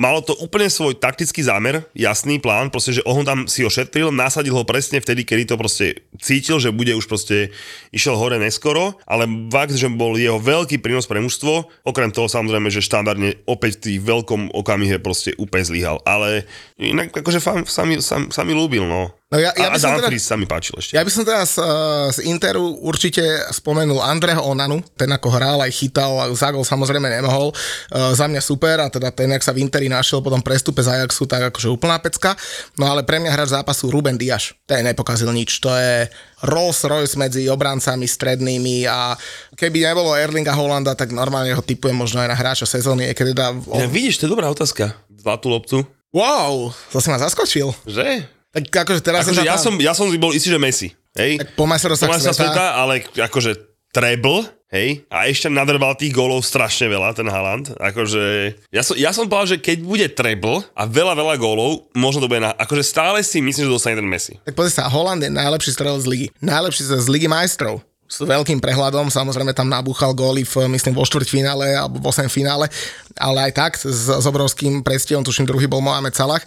malo to úplne svoj taktický zámer, jasný plán, proste, že on tam si ho šetril, nasadil ho presne vtedy, kedy to proste cítil, že bude už proste išiel hore neskoro, ale fakt, že bol jeho veľký prínos pre mužstvo, okrem toho samozrejme, že štandardne opäť v tých veľkom okamihe proste úplne zlyhal, ale inak akože sa mi, sa, sa mi ľúbil, no. No ja, ja a, a Dumfries teda, sa mi páčil ešte. Ja by som teraz uh, z Interu určite spomenul Andreho Onanu, ten ako hral aj chytal, a za gol samozrejme nemohol. Uh, za mňa super a teda ten, jak sa v Interi našiel potom prestupe z Ajaxu, tak akože úplná pecka. No ale pre mňa hráč zápasu Ruben Diaz, ten nepokazil nič. To je Rolls Royce medzi obrancami strednými a keby nebolo Erlinga Holanda, tak normálne ho typujem možno aj na hráča sezóny. Keď dá... Ja, vidíš, to je dobrá otázka. Zlatú loptu. Wow, to si ma zaskočil. Že? Tak akože teraz akože ja, som, ja som bol istý, že Messi. Hej? Tak po majstrovstvách sveta. sveta. ale akože treble, hej, a ešte nadrbal tých gólov strašne veľa, ten Haaland. Akože, ja som, ja som povedal, že keď bude treble a veľa, veľa gólov, možno to bude na, akože stále si myslím, že dostane ten Messi. Tak pozri sa, Holland je najlepší strelec z ligy. Najlepší z ligy majstrov s veľkým prehľadom, samozrejme tam nabúchal góly v, myslím, vo štvrťfinále alebo v 8 finále, ale aj tak s, s obrovským predstihom, tuším, druhý bol Mohamed Salah.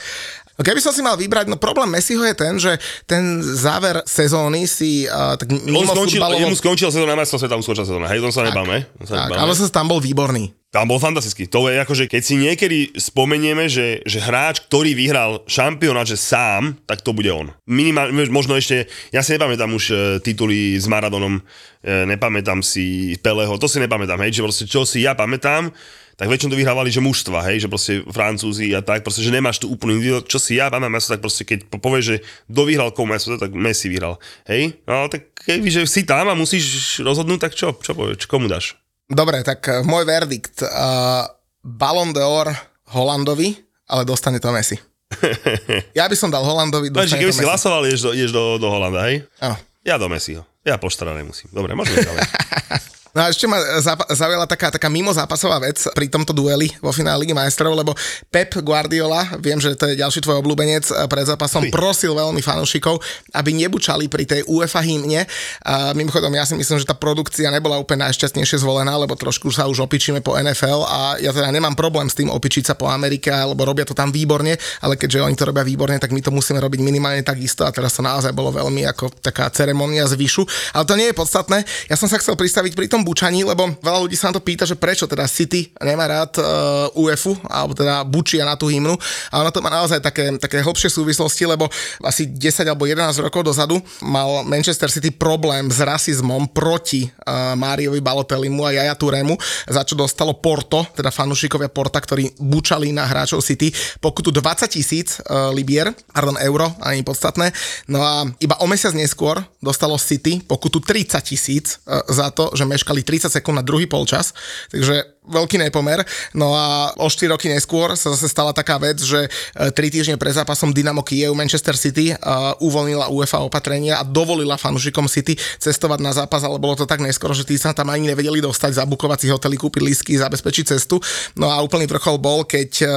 No keby som si mal vybrať, no problém Messiho je ten, že ten záver sezóny si uh, tak mimo on skončil, futbalovo... Jemu skončil sezóna, na sveta mu skončila sezóna, hej, to sa nebáme. tak, ale sa tam bol výborný. Tam bol fantastický. To je ako, že keď si niekedy spomenieme, že, že hráč, ktorý vyhral šampionát, že sám, tak to bude on. Minimálne, možno ešte, ja si nepamätám už uh, tituly s Maradonom, uh, nepamätám si Peleho, to si nepamätám, hej, že proste čo si ja pamätám, tak väčšinou to vyhrávali, že mužstva, hej, že proste Francúzi a tak, proste, že nemáš tu úplný čo si ja mám meso, tak proste keď povieš, že kto vyhral komu meso, tak Messi vyhral. Hej, no tak keby, že si tam a musíš rozhodnúť, tak čo, čo povieš, komu dáš? Dobre, tak uh, môj verdikt. Uh, Ballon d'Or Holandovi, ale dostane to Messi. ja by som dal Holandovi, dostane Keby si hlasoval, ješ do, ješ do, do Holanda, hej? Oh. Ja do Messiho. Ja poštara nemusím. Dobre, môžeme ďalej. No a ešte ma zaujala taká, taká mimo zápasová vec pri tomto dueli vo finále Ligy majstrov, lebo Pep Guardiola, viem, že to je ďalší tvoj obľúbenec eh, pred zápasom, Ui. prosil veľmi fanúšikov, aby nebučali pri tej UEFA hymne. A mimochodom, ja si myslím, že tá produkcia nebola úplne najšťastnejšie zvolená, lebo trošku sa už opičíme po NFL a ja teda nemám problém s tým opičiť sa po Amerike, lebo robia to tam výborne, ale keďže oni to robia výborne, tak my to musíme robiť minimálne takisto a teraz to naozaj bolo veľmi ako taká ceremonia z výšu. Ale to nie je podstatné. Ja som sa chcel pristaviť pri tom bučaní, lebo veľa ľudí sa na to pýta, že prečo teda City nemá rád uh, UEFu, alebo teda bučia na tú hymnu. A ono to má naozaj také, také hlbšie súvislosti, lebo asi 10 alebo 11 rokov dozadu mal Manchester City problém s rasizmom proti uh, Máriovi Balotellimu a Jaja Turemu, za čo dostalo Porto, teda fanúšikovia Porta, ktorí bučali na hráčov City pokutu 20 tisíc uh, libier, pardon, euro, ani podstatné. No a iba o mesiac neskôr dostalo City pokutu 30 tisíc uh, za to, že meškali 30 sekúnd na druhý polčas, takže veľký nepomer. No a o 4 roky neskôr sa zase stala taká vec, že 3 e, týždne pred zápasom Dynamo Kiev Manchester City uh, uvoľnila UEFA opatrenia a dovolila fanúšikom City cestovať na zápas, ale bolo to tak neskoro, že tí sa tam ani nevedeli dostať, zabukovať si hotely, kúpiť lístky, zabezpečiť cestu. No a úplný vrchol bol, keď uh,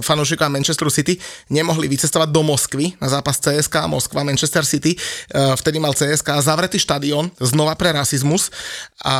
fanúšikovia Manchesteru City nemohli vycestovať do Moskvy na zápas CSK Moskva Manchester City. Uh, vtedy mal CSK zavretý štadión znova pre rasizmus a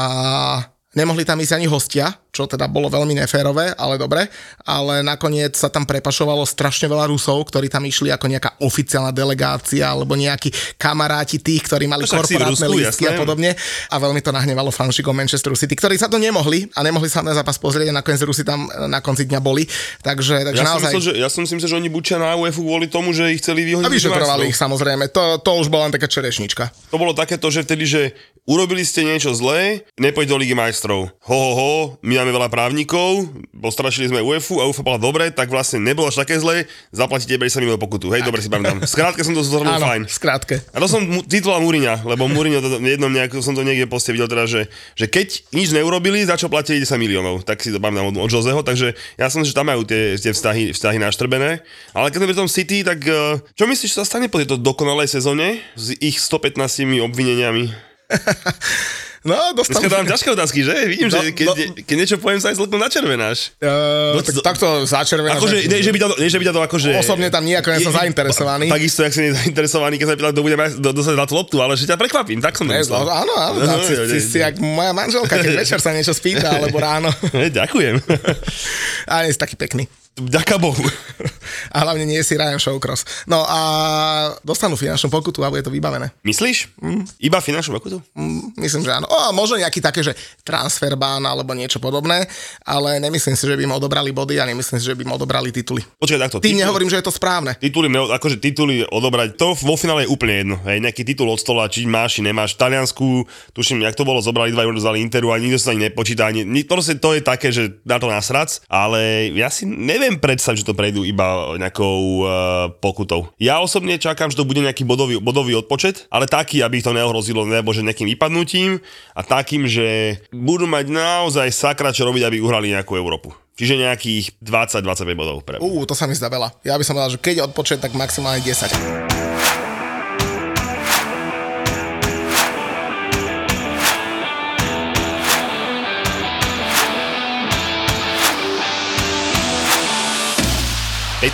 nemohli tam ísť ani hostia, čo teda bolo veľmi neférové, ale dobre. Ale nakoniec sa tam prepašovalo strašne veľa Rusov, ktorí tam išli ako nejaká oficiálna delegácia alebo nejakí kamaráti tých, ktorí mali to korporátne lístky a podobne. A veľmi to nahnevalo fanúšikov Manchesteru City, ktorí sa to nemohli a nemohli sa na zápas pozrieť a nakoniec Rusi tam na konci dňa boli. Takže, takže ja naozaj... Som myslel, že, ja som si myslel, že oni bučia na UEFA kvôli tomu, že ich chceli vyhodiť. A vyšetrovali ich samozrejme. To, to už bola len taká čerešnička. To bolo takéto, že vtedy, že urobili ste niečo zlé, nepoď do Ligy majstrov. Ho, ho, ho, my máme veľa právnikov, postrašili sme UEFu a UEFA bola dobre, tak vlastne nebolo až také zlé, zaplatíte 50 miliónov pokutu. Hej, dobre si pamätám. Skrátke som to zhrnul fajn. Skrátke. A to som tituloval Múriňa, lebo Múriňo to, jednom nejak, som to niekde poste videl teda, že, že keď nič neurobili, za čo platili 10 miliónov. Tak si to pamätám od, od Joseho, takže ja som, že tam majú tie, tie vzťahy, vzťahy naštrbené. Ale keď sme pri tom City, tak eh, čo myslíš, čo sa stane po tejto dokonalej sezóne s ich 115 obvineniami? No, dostal... Dneska dávam ťažké otázky, že? Vidím, no, že keď, no, keď niečo poviem, sa aj celkom načervenáš. Uh, no, tak, to, takto začervenáš. Akože, ne, že by to, ne, že by to akože... Osobne tam nejako nie som zainteresovaný. Takisto, jak si zainteresovaný, keď sa pýtal, kto bude do, dostať na tú loptu, ale že ťa prekvapím, tak som ne, no, Áno, áno, no, si, si, si, jak moja manželka, keď večer sa niečo spýta, alebo ráno. Ďakujem. A nie si taký pekný. Ďaká Bohu. A hlavne nie si Ryan Showcross. No a dostanú finančnú pokutu a bude to vybavené. Myslíš? Mm. Iba finančnú pokutu? Mm, myslím, že áno. O, možno nejaký také, že transferbán alebo niečo podobné, ale nemyslím si, že by im odobrali body a nemyslím si, že by im odobrali tituly. Počkaj, takto. Tým titul, nehovorím, že je to správne. Tituly, akože tituly odobrať, to vo finále je úplne jedno. Hej, nejaký titul od stola, či máš, či nemáš. V Taliansku, tuším, jak to bolo, zobrali dva dali Interu a nikto sa ani nepočíta. Ani, to, to je také, že na to nasrac, ale ja si neviem, neviem predstaviť, že to prejdú iba nejakou uh, pokutou. Ja osobne čakám, že to bude nejaký bodový, bodový odpočet, ale taký, aby to neohrozilo nebo že nejakým vypadnutím a takým, že budú mať naozaj sakra čo robiť, aby uhrali nejakú Európu. Čiže nejakých 20-25 bodov pre Uh, to sa mi zdá veľa. Ja by som povedal, že keď odpočet, tak maximálne 10.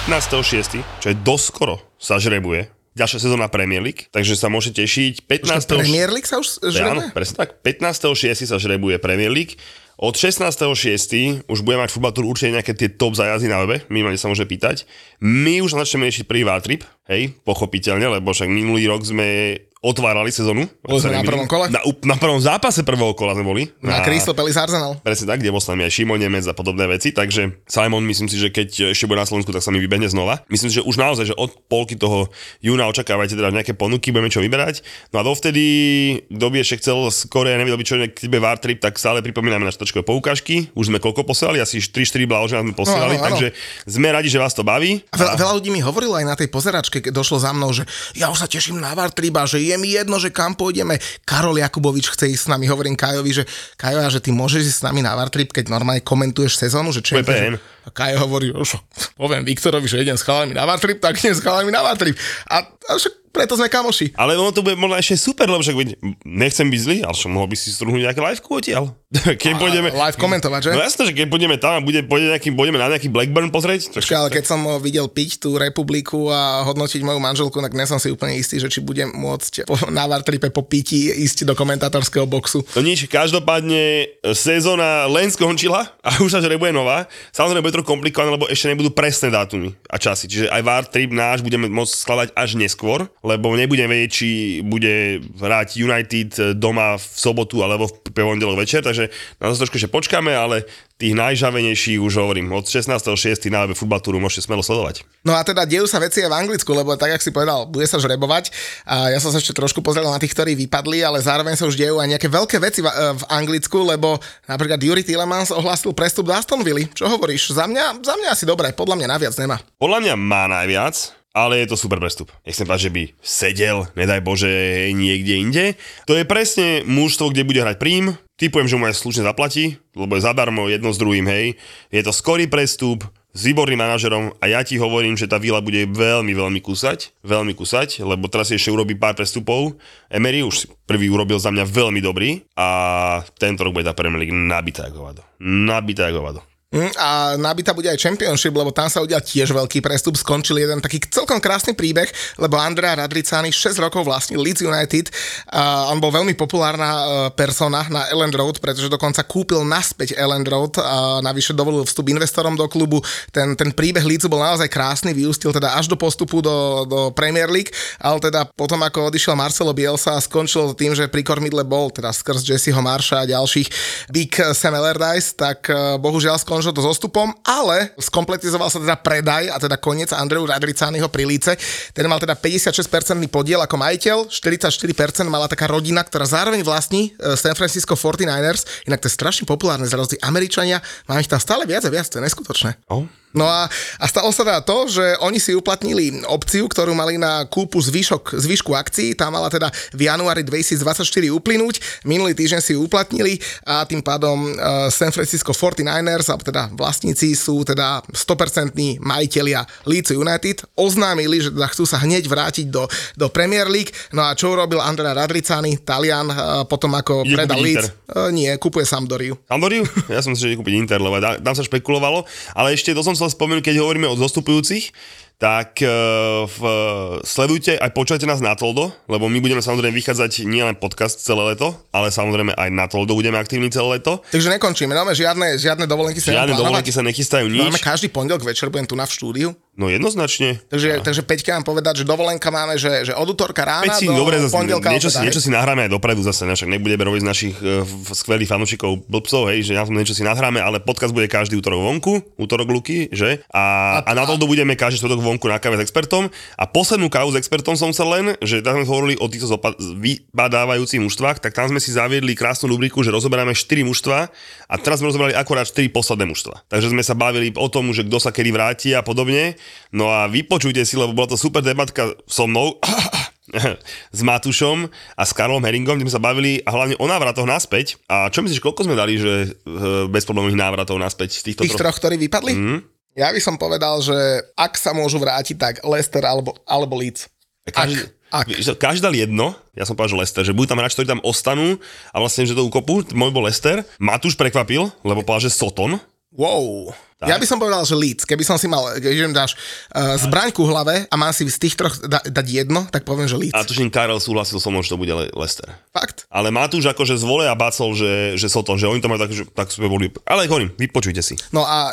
15.6., čo je dosť skoro, sa žrebuje ďalšia sezóna Premier League, takže sa môže tešiť. 15. Už Premier League sa už žrebuje? Áno, presne tak. 15.6. sa žrebuje Premier League. Od 16.6. už bude mať futbal určite nejaké tie top zajazdy na webe, minimálne sa môže pýtať. My už začneme riešiť prvý trip, hej, pochopiteľne, lebo však minulý rok sme otvárali sezónu. Boli sme na prvom kole? Na, na prvom zápase prvého kola sme boli. Na, na Crystal Palace Arsenal. Presne tak, kde bol s nami aj Šimon Nemec a podobné veci, takže Simon myslím si, že keď ešte bude na Slovensku, tak sa mi vybehne znova. Myslím si, že už naozaj, že od polky toho júna očakávajte teda nejaké ponuky, budeme čo vyberať. No a dovtedy, kto by ešte chcel skôr, ja nevedel by čo keď bude VAR trip, tak stále pripomíname na štačkové poukážky. Už sme koľko posielali, asi 3-4 blahoželám sme posielali, no, no, takže sme radi, že vás to baví. A veľa, veľa ľudí mi hovorilo aj na tej pozeračke, keď došlo za mnou, že ja už sa teším na VAR trip a že je mi jedno, že kam pôjdeme. Karol Jakubovič chce ísť s nami, hovorím Kajovi, že Kajo, že ty môžeš ísť s nami na Vartrip, keď normálne komentuješ sezónu, že čo je A Kajo hovorí, už poviem Viktorovi, že idem s chalami na Vartrip, tak idem s chalami na Vartrip. A, a však preto sme kamoši. Ale ono to bude možno ešte super, lebo však nechcem byť zlý, ale čo mohol by si strúhnuť nejaké live odtiaľ. keď a, pôjdeme... Live komentovať, že? No jasné, že keď pôjdeme tam a bude, pôjde nejaký, budeme na nejaký Blackburn pozrieť. Počkej, ale keď som videl piť tú republiku a hodnotiť moju manželku, tak nie som si úplne istý, že či budem môcť po, na Vartripe po pití ísť do komentátorského boxu. No nič, každopádne e, sezóna len skončila a už sa nebude nová. Samozrejme bude trochu komplikované, lebo ešte nebudú presné dátumy a časy. Čiže aj Vartrip náš budeme môcť skladať až neskôr lebo nebudem vedieť, či bude hrať United doma v sobotu alebo v pondelok večer, takže na to trošku ešte počkáme, ale tých najžavenejších už hovorím, od 16.6. na webe futbaltúru môžete smelo sledovať. No a teda dejú sa veci aj v Anglicku, lebo tak, jak si povedal, bude sa žrebovať. A ja som sa ešte trošku pozrel na tých, ktorí vypadli, ale zároveň sa už dejú aj nejaké veľké veci v, v Anglicku, lebo napríklad Yuri Tillemans ohlásil prestup do Aston Villa. Čo hovoríš? Za mňa, za mňa asi dobré, podľa mňa naviac nemá. Podľa mňa má najviac, ale je to super prestup. Nechcem povedať, že by sedel, nedaj Bože, niekde inde. To je presne mužstvo, kde bude hrať príjm. Typujem, že mu aj slušne zaplatí, lebo je zadarmo jedno s druhým, hej. Je to skorý prestup, s výborným manažerom a ja ti hovorím, že tá vila bude veľmi, veľmi kusať, veľmi kusať, lebo teraz ešte urobí pár prestupov. Emery už prvý urobil za mňa veľmi dobrý a tento rok bude tá Premier League nabitá ako vado. Nabitá ako vado. Mm, a nabita bude aj Championship, lebo tam sa udial tiež veľký prestup. Skončil jeden taký celkom krásny príbeh, lebo Andrea Radricani 6 rokov vlastnil Leeds United. A on bol veľmi populárna e, persona na Ellen Road, pretože dokonca kúpil naspäť Ellen Road a navyše dovolil vstup investorom do klubu. Ten, ten príbeh Leedsu bol naozaj krásny, vyústil teda až do postupu do, do Premier League, ale teda potom ako odišiel Marcelo Bielsa a skončil tým, že pri kormidle bol teda skrz Jesseho Marsha a ďalších Big Sam Allardyce, tak e, bohužiaľ skončil možno to zostupom, ale skompletizoval sa teda predaj a teda koniec Andreju Radricányho pri líce. Ten mal teda 56% podiel ako majiteľ, 44% mala taká rodina, ktorá zároveň vlastní e, San Francisco 49ers, inak to je strašne populárne, zrazu Američania, máme ich tam stále viac a viac, to je neskutočné. Oh. No a, a stalo sa teda to, že oni si uplatnili opciu, ktorú mali na kúpu zvyšok, zvyšku akcií, tá mala teda v januári 2024 uplynúť, minulý týždeň si ju uplatnili a tým pádom uh, San Francisco 49ers, alebo teda vlastníci sú teda 100% majiteľia Leeds United, oznámili, že teda chcú sa hneď vrátiť do, do Premier League, no a čo urobil Andrea Radricani, Talian, uh, potom ako Ide predal Leeds? Uh, nie, kupuje Sampdoriu. Sampdoriu? Ja som si, že kúpiť Inter, lebo tam sa špekulovalo, ale ešte to som chcel spomenúť, keď hovoríme o zostupujúcich, tak uh, v, sledujte aj počujte nás na Toldo, lebo my budeme samozrejme vychádzať nielen podcast celé leto, ale samozrejme aj na Toldo budeme aktívni celé leto. Takže nekončíme, máme žiadne, žiadne dovolenky sa Žiadne dovolenky sa nechystajú nič. Máme každý pondelok večer, budem tu na v štúdiu. No jednoznačne. Takže, ja. takže Peťka mám povedať, že dovolenka máme, že, že od útorka rána Peť si, do dobre, pondelka. Niečo, si, niečo si nahráme aj dopredu zase, však nebudeme robiť z našich uh, skvelých fanúšikov blbcov, hej, že ja niečo si nahráme, ale podcast bude každý útorok vonku, útorok Luky, že? A, a, a na to budeme každý útorok vonku na káve s expertom. A poslednú kávu s expertom som sa len, že tam sme hovorili o týchto zopa- vypadávajúcich mužstvách, tak tam sme si zaviedli krásnu rubriku, že rozoberáme 4 mužstva a teraz sme rozoberali akorát 4 posledné mužstva. Takže sme sa bavili o tom, že kto sa kedy vráti a podobne. No a vypočujte si, lebo bola to super debatka so mnou, s Matušom a s Karlom Heringom, kde sme sa bavili a hlavne o návratoch naspäť. A čo myslíš, koľko sme dali, že e, bezproblémových návratov naspäť z týchto Tých troch, ktorí vypadli? Mm. Ja by som povedal, že ak sa môžu vrátiť, tak Lester alebo, alebo Leeds. Každý, ak, ak. Každý dal jedno, ja som povedal, že Lester, že budú tam hráči, ktorí tam ostanú a vlastne, že to ukopu, môj bol Lester. Matúš prekvapil, lebo povedal, že Soton. Wow. Tak. Ja by som povedal, že Leeds. Keby som si mal, keď im dáš uh, zbraň ku hlave a mám si z tých troch da, dať jedno, tak poviem, že Leeds. A tuším, Karel súhlasil so mnou, že to bude Le- Leicester. Fakt? Ale Matúš akože zvole a bacol, že, že Soton, že oni to majú tak, že tak sme boli... Ale hovorím, vypočujte si. No a uh,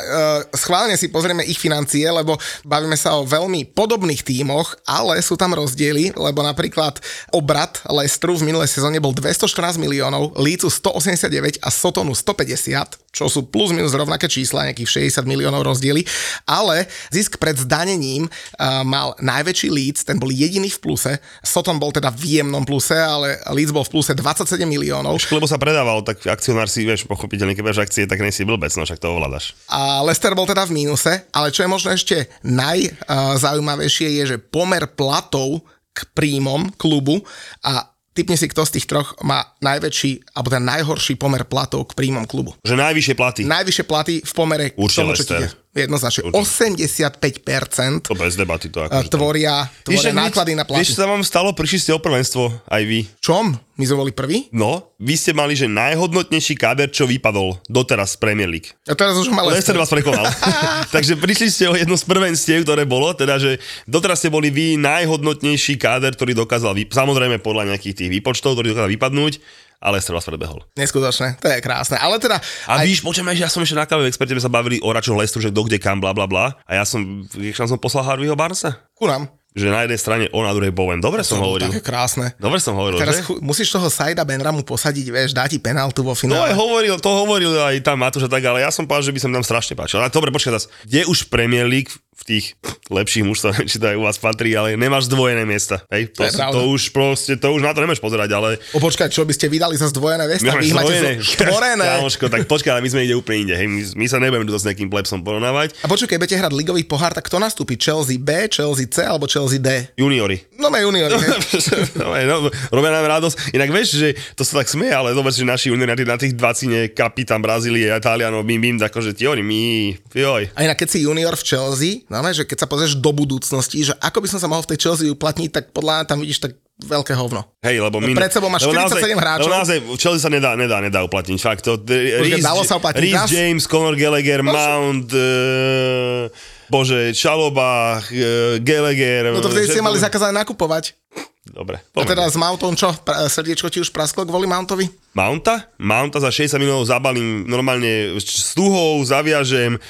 schválne si pozrieme ich financie, lebo bavíme sa o veľmi podobných tímoch, ale sú tam rozdiely, lebo napríklad obrat Leicesteru v minulej sezóne bol 214 miliónov, Leedsu 189 a Sotonu 150, čo sú plus minus rovnaké čísla, nejakých 60 miliónov rozdiely, ale zisk pred zdanením uh, mal najväčší Leeds, ten bol jediný v pluse, Soton bol teda v jemnom pluse, ale Leeds bol v pluse 27 miliónov. Lebo sa predával, tak akcionár si, vieš, pochopiteľne, keď máš akcie, tak nejsi blbec, no však to ovládaš. A Leicester bol teda v mínuse, ale čo je možno ešte najzaujímavejšie je, že pomer platov k príjmom klubu a typne si, kto z tých troch má najväčší, alebo ten najhorší pomer platov k príjmom klubu. Že najvyššie platy. Najvyššie platy v pomere k Určite tomu, čo ti Jednoznačne. 85% To bez debaty to eh, akože. tvoria, tvoria náklady na Vieš, platy. čo sa vám stalo? Prišli ste o prvenstvo, aj vy. Čom? My sme boli prví? No, vy ste mali, že najhodnotnejší káder, čo vypadol doteraz z Premier League. A teraz už Leicester Leicester. vás prekonal. Takže prišli ste o jedno z prvenstiev, ktoré bolo, teda, že doteraz ste boli vy najhodnotnejší káder, ktorý dokázal, vy... samozrejme podľa nejakých tých výpočtov, ktorý dokázal vypadnúť, ale Leicester vás predbehol. Neskutočné, to je krásne. Ale teda, A víš, počujem, že ja som ešte na káve v experte, sme sa bavili o račoch Leicesteru, že kto kde kam, bla bla bla. A ja som, kam som poslal Harveyho Barnesa? ku nám. Že na jednej strane on, na druhej Bowen. Dobre som To bolo hovoril. také krásne. Dobre som hovoril, Teraz že? musíš toho Saida Benramu posadiť, vieš, dá ti penaltu vo No aj finále. hovoril, to hovoril aj tam Matúš a tak, ale ja som povedal, že by som tam strašne páčil. Ale dobre, počkaj, teraz, kde už Premier League v tých lepších mužstvách, či to aj u vás patrí, ale nemáš zdvojené miesta. Hej? To, To to, už proste, to už na to nemáš pozerať, ale O počkaj, čo by ste vydali za zdvojené my Vy zo- štvorené. Kámoško, tak počkaj, ale my sme ide úplne inde. Hej? My, my, sa nebudeme tu s nejakým plebsom porovnávať. A počuj, keď budete hrať ligový pohár, tak kto nastúpi? Chelsea B, Chelsea C alebo Chelsea D? Juniori. No me juniori. no, no, robia nám radosť. Inak vieš, že to sa tak smeje, ale dobre, že naši juniori na tých, na tých dvacine, kapitán Brazílie, Talianov, bim, bim, akože ti oni, my, joj. A inak keď si junior v Chelsea, no že keď sa pozrieš do budúcnosti, že ako by som sa mohol v tej Chelsea uplatniť, tak podľa mňa tam vidíš tak veľké hovno. Hej, lebo my... Pred sebou máš lebo 47 hráčov. Lebo naozaj Chelsea sa nedá, nedá, nedá uplatniť. Fakt, to... Reece, dalo sa uplatniť Reece raz? James, Conor Gallagher, Mount, uh, bože, Čaloba, uh, Gallagher. No to vtedy ste mali zakázané nakupovať. Dobre, A poďme. teda s Mountom čo? Pra- Srdiečko ti už prasklo kvôli Mountovi? Mounta? Mounta za 60 minút zabalím normálne s tuhou, zaviažem,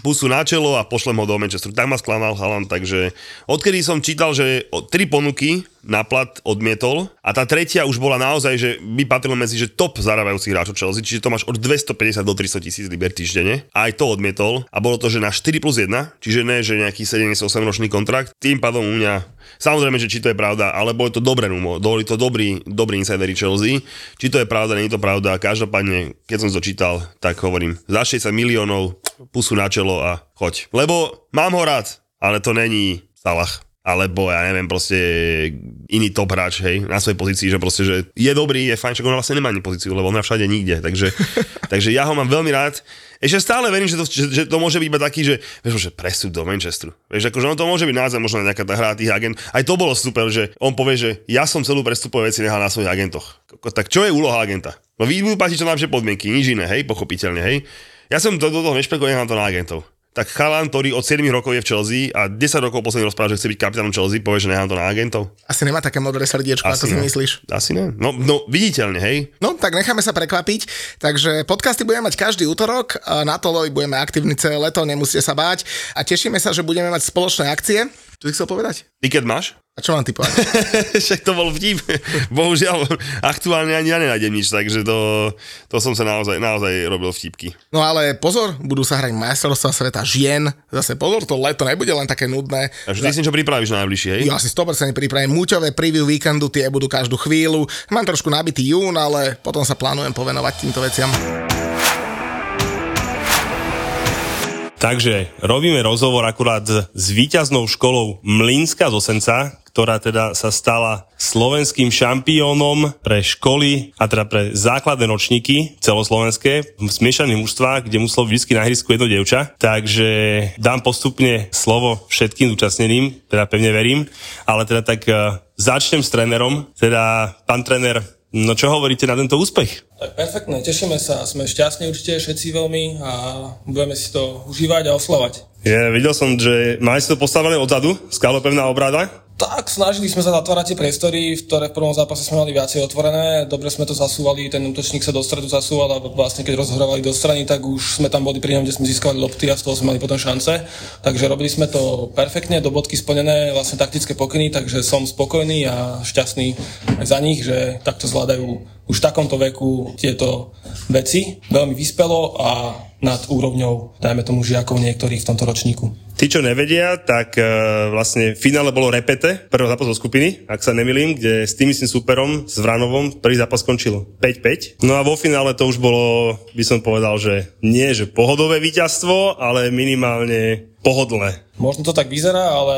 pusu na čelo a pošlem ho do Manchesteru. Tak ma sklamal Haaland, takže odkedy som čítal, že tri ponuky na plat odmietol a tá tretia už bola naozaj, že by patrilo medzi že top zarábajúcich hráčov Chelsea, čiže to máš od 250 do 300 tisíc liber týždenne. A aj to odmietol a bolo to, že na 4 plus 1, čiže ne, že nejaký 78 ročný kontrakt. Tým pádom u mňa, samozrejme, že či to je pravda, ale boli to dobré rumo, boli to dobrí, dobrí insideri Chelsea. Či to je pravda, nie je to pravda. Každopádne, keď som to čítal, tak hovorím, za 60 miliónov pusu na čelo a choď. Lebo mám ho rád, ale to není Salah alebo ja neviem, proste iný top hráč, hej, na svojej pozícii, že proste, že je dobrý, je fajn, však on vlastne nemá ani pozíciu, lebo on je všade nikde, takže, takže ja ho mám veľmi rád. Ešte stále verím, že to, že, že to môže byť iba taký, že, vieš, že prestup do Manchesteru. Vieš, akože on to môže byť naozaj možno nejaká tá hra tých agent. Aj to bolo super, že on povie, že ja som celú prestupové veci nehal na svojich agentoch. Tak čo je úloha agenta? No vy budú platiť čo najlepšie podmienky, nič iné, hej, pochopiteľne, hej. Ja som do, do toho nešpekuloval, nechám to na agentov tak chalan, ktorý od 7 rokov je v Chelsea a 10 rokov posledný rozpráva, že chce byť kapitánom Chelsea, povie, že nechám to na agentov. Asi nemá také modré srdiečko, ako si myslíš. Asi ne. No, no viditeľne, hej. No, tak necháme sa prekvapiť. Takže podcasty budeme mať každý útorok, na to budeme aktívni celé leto, nemusíte sa báť. A tešíme sa, že budeme mať spoločné akcie. Čo si chcel povedať? Tiket máš? A čo mám ty povedať? Však to bol vtip. Bohužiaľ, aktuálne ani ja nenájdem nič, takže to, to som sa naozaj, naozaj robil vtipky. No ale pozor, budú sa hrať majstrovstvá sveta žien. Zase pozor, to leto nebude len také nudné. Takže ty si niečo pripravíš na najbližšie, hej? Ja si 100% pripravím muťové preview víkendu, tie budú každú chvíľu. Mám trošku nabitý jún, ale potom sa plánujem povenovať týmto veciam. Takže robíme rozhovor akurát s víťaznou školou Mlínska z Osenca, ktorá teda sa stala slovenským šampiónom pre školy a teda pre základné ročníky celoslovenské v smiešaných mužstvách, kde muselo vždy na ihrisku jedno dievča. Takže dám postupne slovo všetkým zúčastneným, teda pevne verím, ale teda tak eh, začnem s trénerom. Teda pán tréner, No čo hovoríte na tento úspech? Tak perfektne, tešíme sa, sme šťastní určite všetci veľmi a budeme si to užívať a oslovať. Ja videl som, že ste to postavené odzadu, skalopevná obrada. Tak, snažili sme sa zatvárať tie priestory, v ktoré v prvom zápase sme mali viacej otvorené. Dobre sme to zasúvali, ten útočník sa do stredu zasúval a vlastne keď rozhorovali do strany, tak už sme tam boli pri ňom, kde sme získali lopty a z toho sme mali potom šance. Takže robili sme to perfektne, do bodky splnené, vlastne taktické pokyny, takže som spokojný a šťastný aj za nich, že takto zvládajú už v takomto veku tieto veci. Veľmi vyspelo a nad úrovňou, dajme tomu, žiakov niektorých v tomto ročníku. Tí, čo nevedia, tak uh, vlastne v finále bolo repete prvého zápasu skupiny, ak sa nemilím, kde s tým istým superom, s Vranovom, prvý zápas skončil 5-5. No a vo finále to už bolo, by som povedal, že nie, že pohodové víťazstvo, ale minimálne pohodlné. Možno to tak vyzerá, ale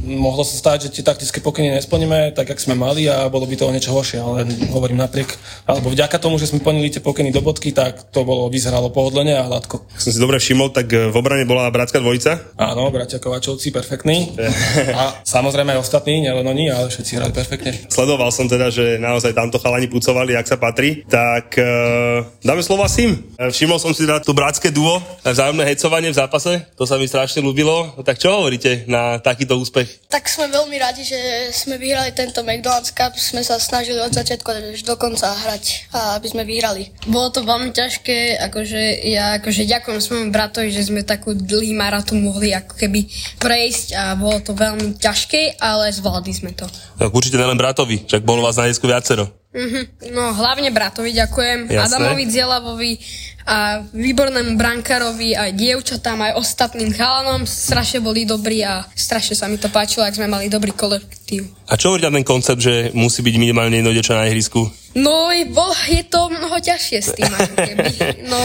mohlo sa stať, že tie taktické pokyny nesplníme tak, jak sme mali a bolo by to o niečo horšie, ale hovorím napriek, alebo vďaka tomu, že sme plnili tie pokyny do bodky, tak to bolo, vyzeralo pohodlne a hladko. Som si dobre všimol, tak v obrane bola bratská dvojica. Áno, bratia Kovačovci, perfektní. a samozrejme aj ostatní, nielen oni, ale všetci hrali perfektne. Sledoval som teda, že naozaj tamto chalani pucovali, ak sa patrí. Tak uh, dáme slova sim. Všimol som si teda to bratské duo, vzájomné hecovanie v zápase, to sa mi strašne ľúbilo tak čo hovoríte na takýto úspech? Tak sme veľmi radi, že sme vyhrali tento McDonald's Cup. Sme sa snažili od začiatku až do konca hrať, aby sme vyhrali. Bolo to veľmi ťažké, akože ja akože ďakujem svojmu bratovi, že sme takú dlhý maratón mohli ako keby prejsť a bolo to veľmi ťažké, ale zvládli sme to. Tak určite nielen bratovi, však bolo vás na jesku viacero. Mm-hmm. No hlavne bratovi ďakujem, Jasné. Adamovi Dzielavovi a výbornému brankárovi, aj dievčatám, aj ostatným chalanom. Strašne boli dobrí a strašne sa mi to páčilo, ak sme mali dobrý kolektív. A čo hovorí ten koncept, že musí byť minimálne jedno na ihrisku? No, je to mnoho ťažšie s tým, keby. No,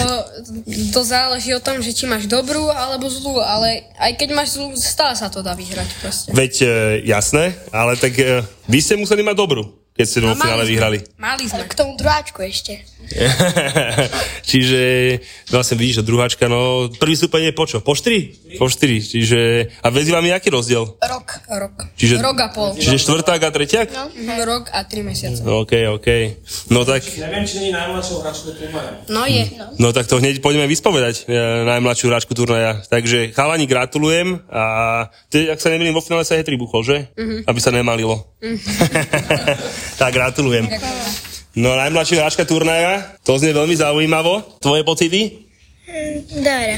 to záleží o tom, že či máš dobrú alebo zlú, ale aj keď máš zlú, stále sa to dá vyhrať proste. Veď e, jasné, ale tak e, vy ste museli mať dobrú keď ste vo finále vyhrali. Mali sme. K tomu druháčku ešte. čiže vlastne vidíš, že druháčka, no prvý stupeň je po čo? Po 4? Po 4, čiže a medzi vami aký rozdiel? Rok. Rok. Čiže, rok a pol. Čiže štvrták a tretiak? No. Mm, rok a tri mesiace. OK, OK. No tak... Neviem, či nie najmladšou hračkou turnaja. No je. No. no tak to hneď poďme vyspovedať, e, najmladšiu hračku turnaja. Takže chalani gratulujem a ty, ak sa nemýlim, vo finále sa hetri buchol, že? Mm-hmm. Aby sa nemalilo. Mm-hmm. tak gratulujem. No najmladšia hráčka turnaja, to znie veľmi zaujímavo. Tvoje pocity? Dobre.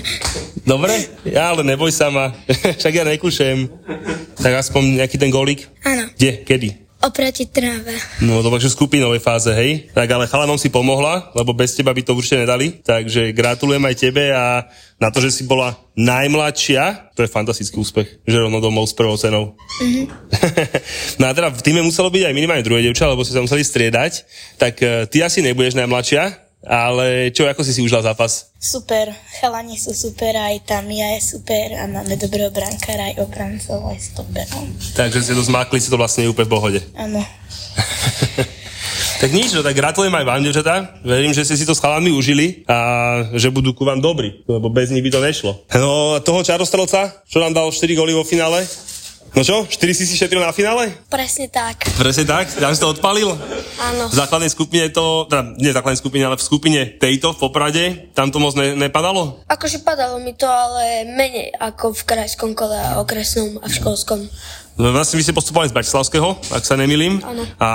Dobre? Ja ale neboj sa ma, však ja nekúšem. Tak aspoň nejaký ten golík? Áno. Kde? Kedy? Oproti Trnave. No to takže v skupinovej fáze, hej? Tak ale chalanom si pomohla, lebo bez teba by to určite nedali. Takže gratulujem aj tebe a na to, že si bola najmladšia, to je fantastický úspech, že rovno domov s prvou cenou. Mm-hmm. no a teda v týme muselo byť aj minimálne druhé devča, lebo si sa museli striedať. Tak uh, ty asi nebudeš najmladšia, ale čo, ako si si užila zápas? Super, chalani sú super, aj tam ja je super a máme dobrého brankára aj obrancov, aj stoperov. Takže ste to zmákli, si to vlastne úplne v pohode. Áno. tak nič, no tak gratulujem aj vám, devčatá. Verím, že ste si to s chalami užili a že budú ku vám dobrí, lebo bez nich by to nešlo. No, toho čarostrelca, čo nám dal 4 góly vo finále, No čo, 4 si si šetril na finále? Presne tak. Presne tak? Ja si to odpalil? Áno. V základnej skupine to, teda nie v základnej skupine, ale v skupine tejto v Poprade, tam to moc ne, nepadalo? Akože padalo mi to, ale menej ako v krajskom kole a okresnom a v školskom. No, vlastne vy ste postupovali z Bratislavského, ak sa nemýlim. Áno. A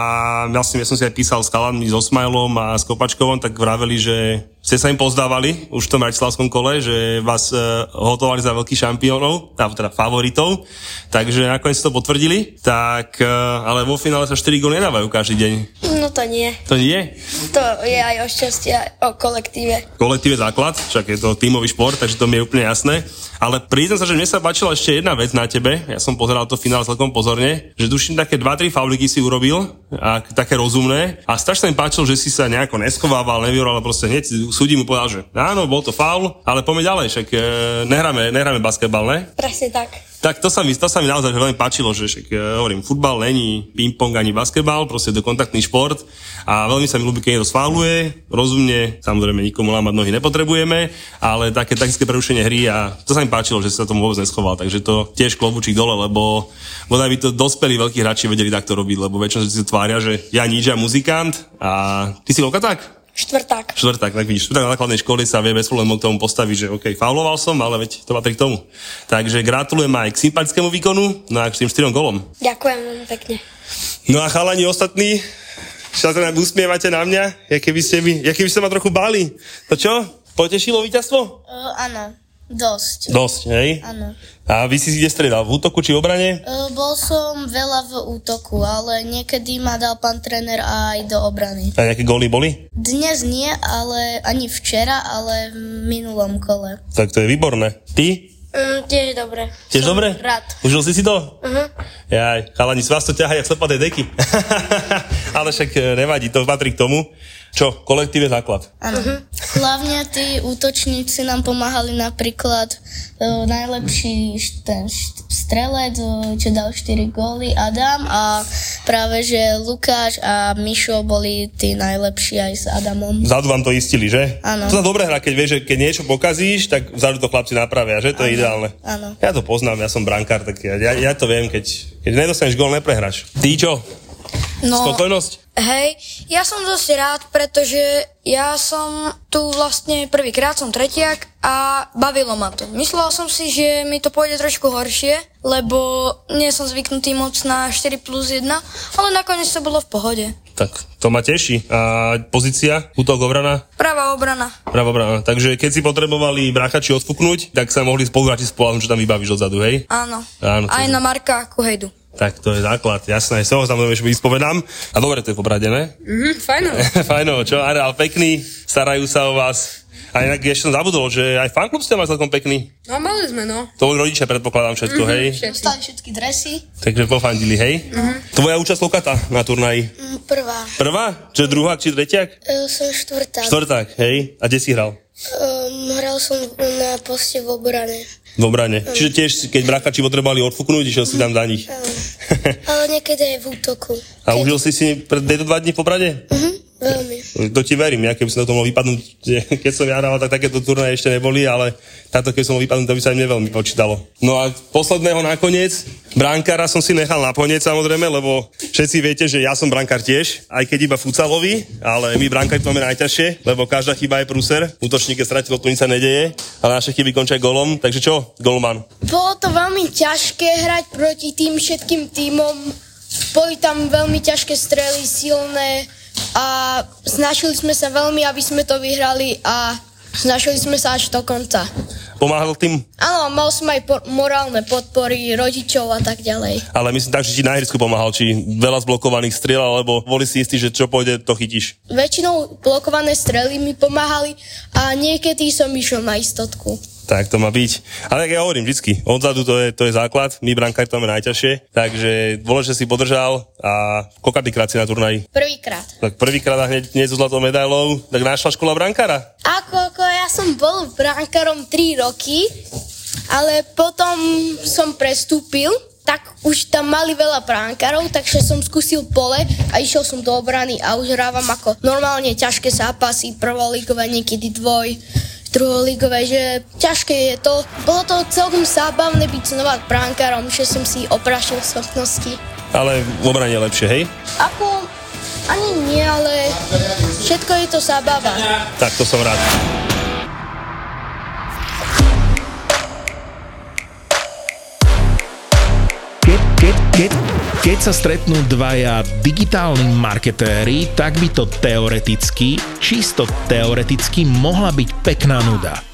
vlastne ja som si aj písal s Kalanmi, s Osmajlom a s Kopačkovom, tak vraveli, že ste sa im pozdávali už v tom bratislavskom kole, že vás uh, hotovali za veľkých šampiónov, teda favoritov, takže nakoniec to potvrdili, tak, uh, ale vo finále sa 4 góly nedávajú každý deň. No to nie. To nie? To je aj o šťastí, aj o kolektíve. Kolektíve základ, však je to tímový šport, takže to mi je úplne jasné. Ale priznám sa, že mne sa páčila ešte jedna vec na tebe, ja som pozeral to finále celkom pozorne, že duším také 2-3 fauliky si urobil, a také rozumné a strašne mi páčilo, že si sa nejako neskovával, nevioral, ale proste hneď súdi mu povedal, že áno, bol to faul, ale poďme ďalej, však e, nehráme, nehráme basketbal, ne? Presne tak. Tak to sa mi, to sa mi naozaj veľmi páčilo, že však, ja hovorím, futbal není ping-pong ani basketbal, proste je to kontaktný šport a veľmi sa mi ľúbi, keď niekto sfáluje, rozumne, samozrejme nikomu lámať nohy nepotrebujeme, ale také taktické prerušenie hry a to sa mi páčilo, že sa tomu vôbec neschoval, takže to tiež klobučík dole, lebo bodaj by to dospelí veľkí hráči vedeli takto robiť, lebo väčšinou si tvária, že ja nič, ja muzikant a ty si tak? Štvrták. Štvrták, tak vidíš, štvrták na základnej školy sa vie bez problémov k tomu postaviť, že OK, fauloval som, ale veď to patrí k tomu. Takže gratulujem aj k sympatickému výkonu, no a k tým štyrom golom. Ďakujem pekne. No a chalani ostatní, sa tak usmievate na mňa, jaké by ste, by, jaké by ste ma trochu báli. To čo? Potešilo víťazstvo? Uh, áno. Dosť. Dosť, hej? Áno. A vy si kde stredal? V útoku či v obrane? Uh, bol som veľa v útoku, ale niekedy ma dal pán tréner aj do obrany. A nejaké góly boli? Dnes nie, ale ani včera, ale v minulom kole. Tak to je výborné. Ty? Mm, tiež dobre. Tiež som dobre? Rád. Užil si si to? Uh-huh. Jaj, chalani, z vás to ťahajú slepaté deky. ale však e, nevadí, to patrí k tomu. Čo, kolektív je základ. Áno. Uh-huh. Hlavne tí útočníci nám pomáhali napríklad uh, najlepší ten strelec, uh, čo dal 4 góly, Adam a práve, že Lukáš a Mišo boli tí najlepší aj s Adamom. Vzadu vám to istili, že? Áno. To sa dobre hrá, keď vieš, že keď niečo pokazíš, tak vzadu to chlapci napravia, že? To je ideálne. Áno. Ja to poznám, ja som brankár, tak ja, ja, ja to viem, keď, keď nedostaneš gól, neprehráš. Ty čo? No, Spokojnosť? Hej, ja som dosť rád, pretože ja som tu vlastne prvýkrát, som tretiak a bavilo ma to. Myslel som si, že mi to pôjde trošku horšie, lebo nie som zvyknutý moc na 4 plus 1, ale nakoniec to bolo v pohode. Tak to ma teší. A pozícia? Útok obrana? Pravá obrana. Pravá obrana. Takže keď si potrebovali bráchači odfúknuť, tak sa mohli spoluhráči spolahnuť, že tam vybavíš odzadu, hej? Áno. Áno, Aj je- na Marka Kuhejdu. Tak to je základ, jasné, z toho samozrejme, že vyspovedám. A dobre, to je pobrade, ne? Mhm, fajno. Fajno, čo, areál pekný, starajú sa o vás. A inak ešte som zabudol, že aj fanklub ste mali celkom pekný. No mali sme, no. To boli rodičia, predpokladám všetko, Mhm, hej? Dostali všetky dresy. Takže pofandili, hej? Tvoja účasť lokata na turnaji. Mm, Prvá. Prvá? Čo druhá, či tretiak? Uh, som štvrtá. Štvrták, hej? A kde si hral? Um, hral som na poste v obrane. V obrane. Čiže tiež, keď brakači potrebovali odfúknuť, išiel si tam za nich. Ale niekedy aj v útoku. A užil si si pred tieto dva dní v Poprade? Mhm, veľmi. To ti verím, ja keby som na to mohol vypadnúť, keď som ja hrával, tak takéto turnaje ešte neboli, ale táto keby som mohol vypadnúť, to by sa im neveľmi počítalo. No a posledného nakoniec, bránkára som si nechal nakoniec samozrejme, lebo všetci viete, že ja som brankár tiež, aj keď iba futsalovi, ale my brankári to máme najťažšie, lebo každá chyba je prúser, útočník je stratil, to nič sa nedeje, ale naše chyby končia golom, takže čo, golman? Bolo to veľmi ťažké hrať proti tým všetkým týmom. Boli tam veľmi ťažké strely, silné a snažili sme sa veľmi, aby sme to vyhrali a snažili sme sa až do konca. Pomáhal tým, Áno, mal som aj po- morálne podpory rodičov a tak ďalej. ale myslím tak, že ti na ihrisku pomáhal, či veľa zblokovaných striel, alebo boli si istí, že čo pôjde, to chytíš. Väčšinou blokované strely mi pomáhali a niekedy som išiel na istotku. Tak to má byť. Ale ja hovorím vždycky, odzadu to je, to je základ, my brankári to máme najťažšie, takže dôležité si podržal a koľkatýkrát si na turnaji. Prvýkrát. Tak prvýkrát a hneď, hneď so zlatou medailou, tak našla škola brankára. Ako, ako ja som bol brankárom 3 roky, ale potom som prestúpil, tak už tam mali veľa brankárov, takže som skúsil pole a išiel som do obrany a už hrávam ako normálne ťažké zápasy, prvoligové, niekedy dvoj, druholigové, že ťažké je to. Bolo to celkom zábavné byť znova brankárom, že som si oprašil schopnosti. Ale v obrane je lepšie, hej? Ako, ani nie, ale všetko je to zábava. Tak to som rád. Keď, keď, keď, keď sa stretnú dvaja digitálni marketéri, tak by to teoreticky, čisto teoreticky mohla byť pekná nuda.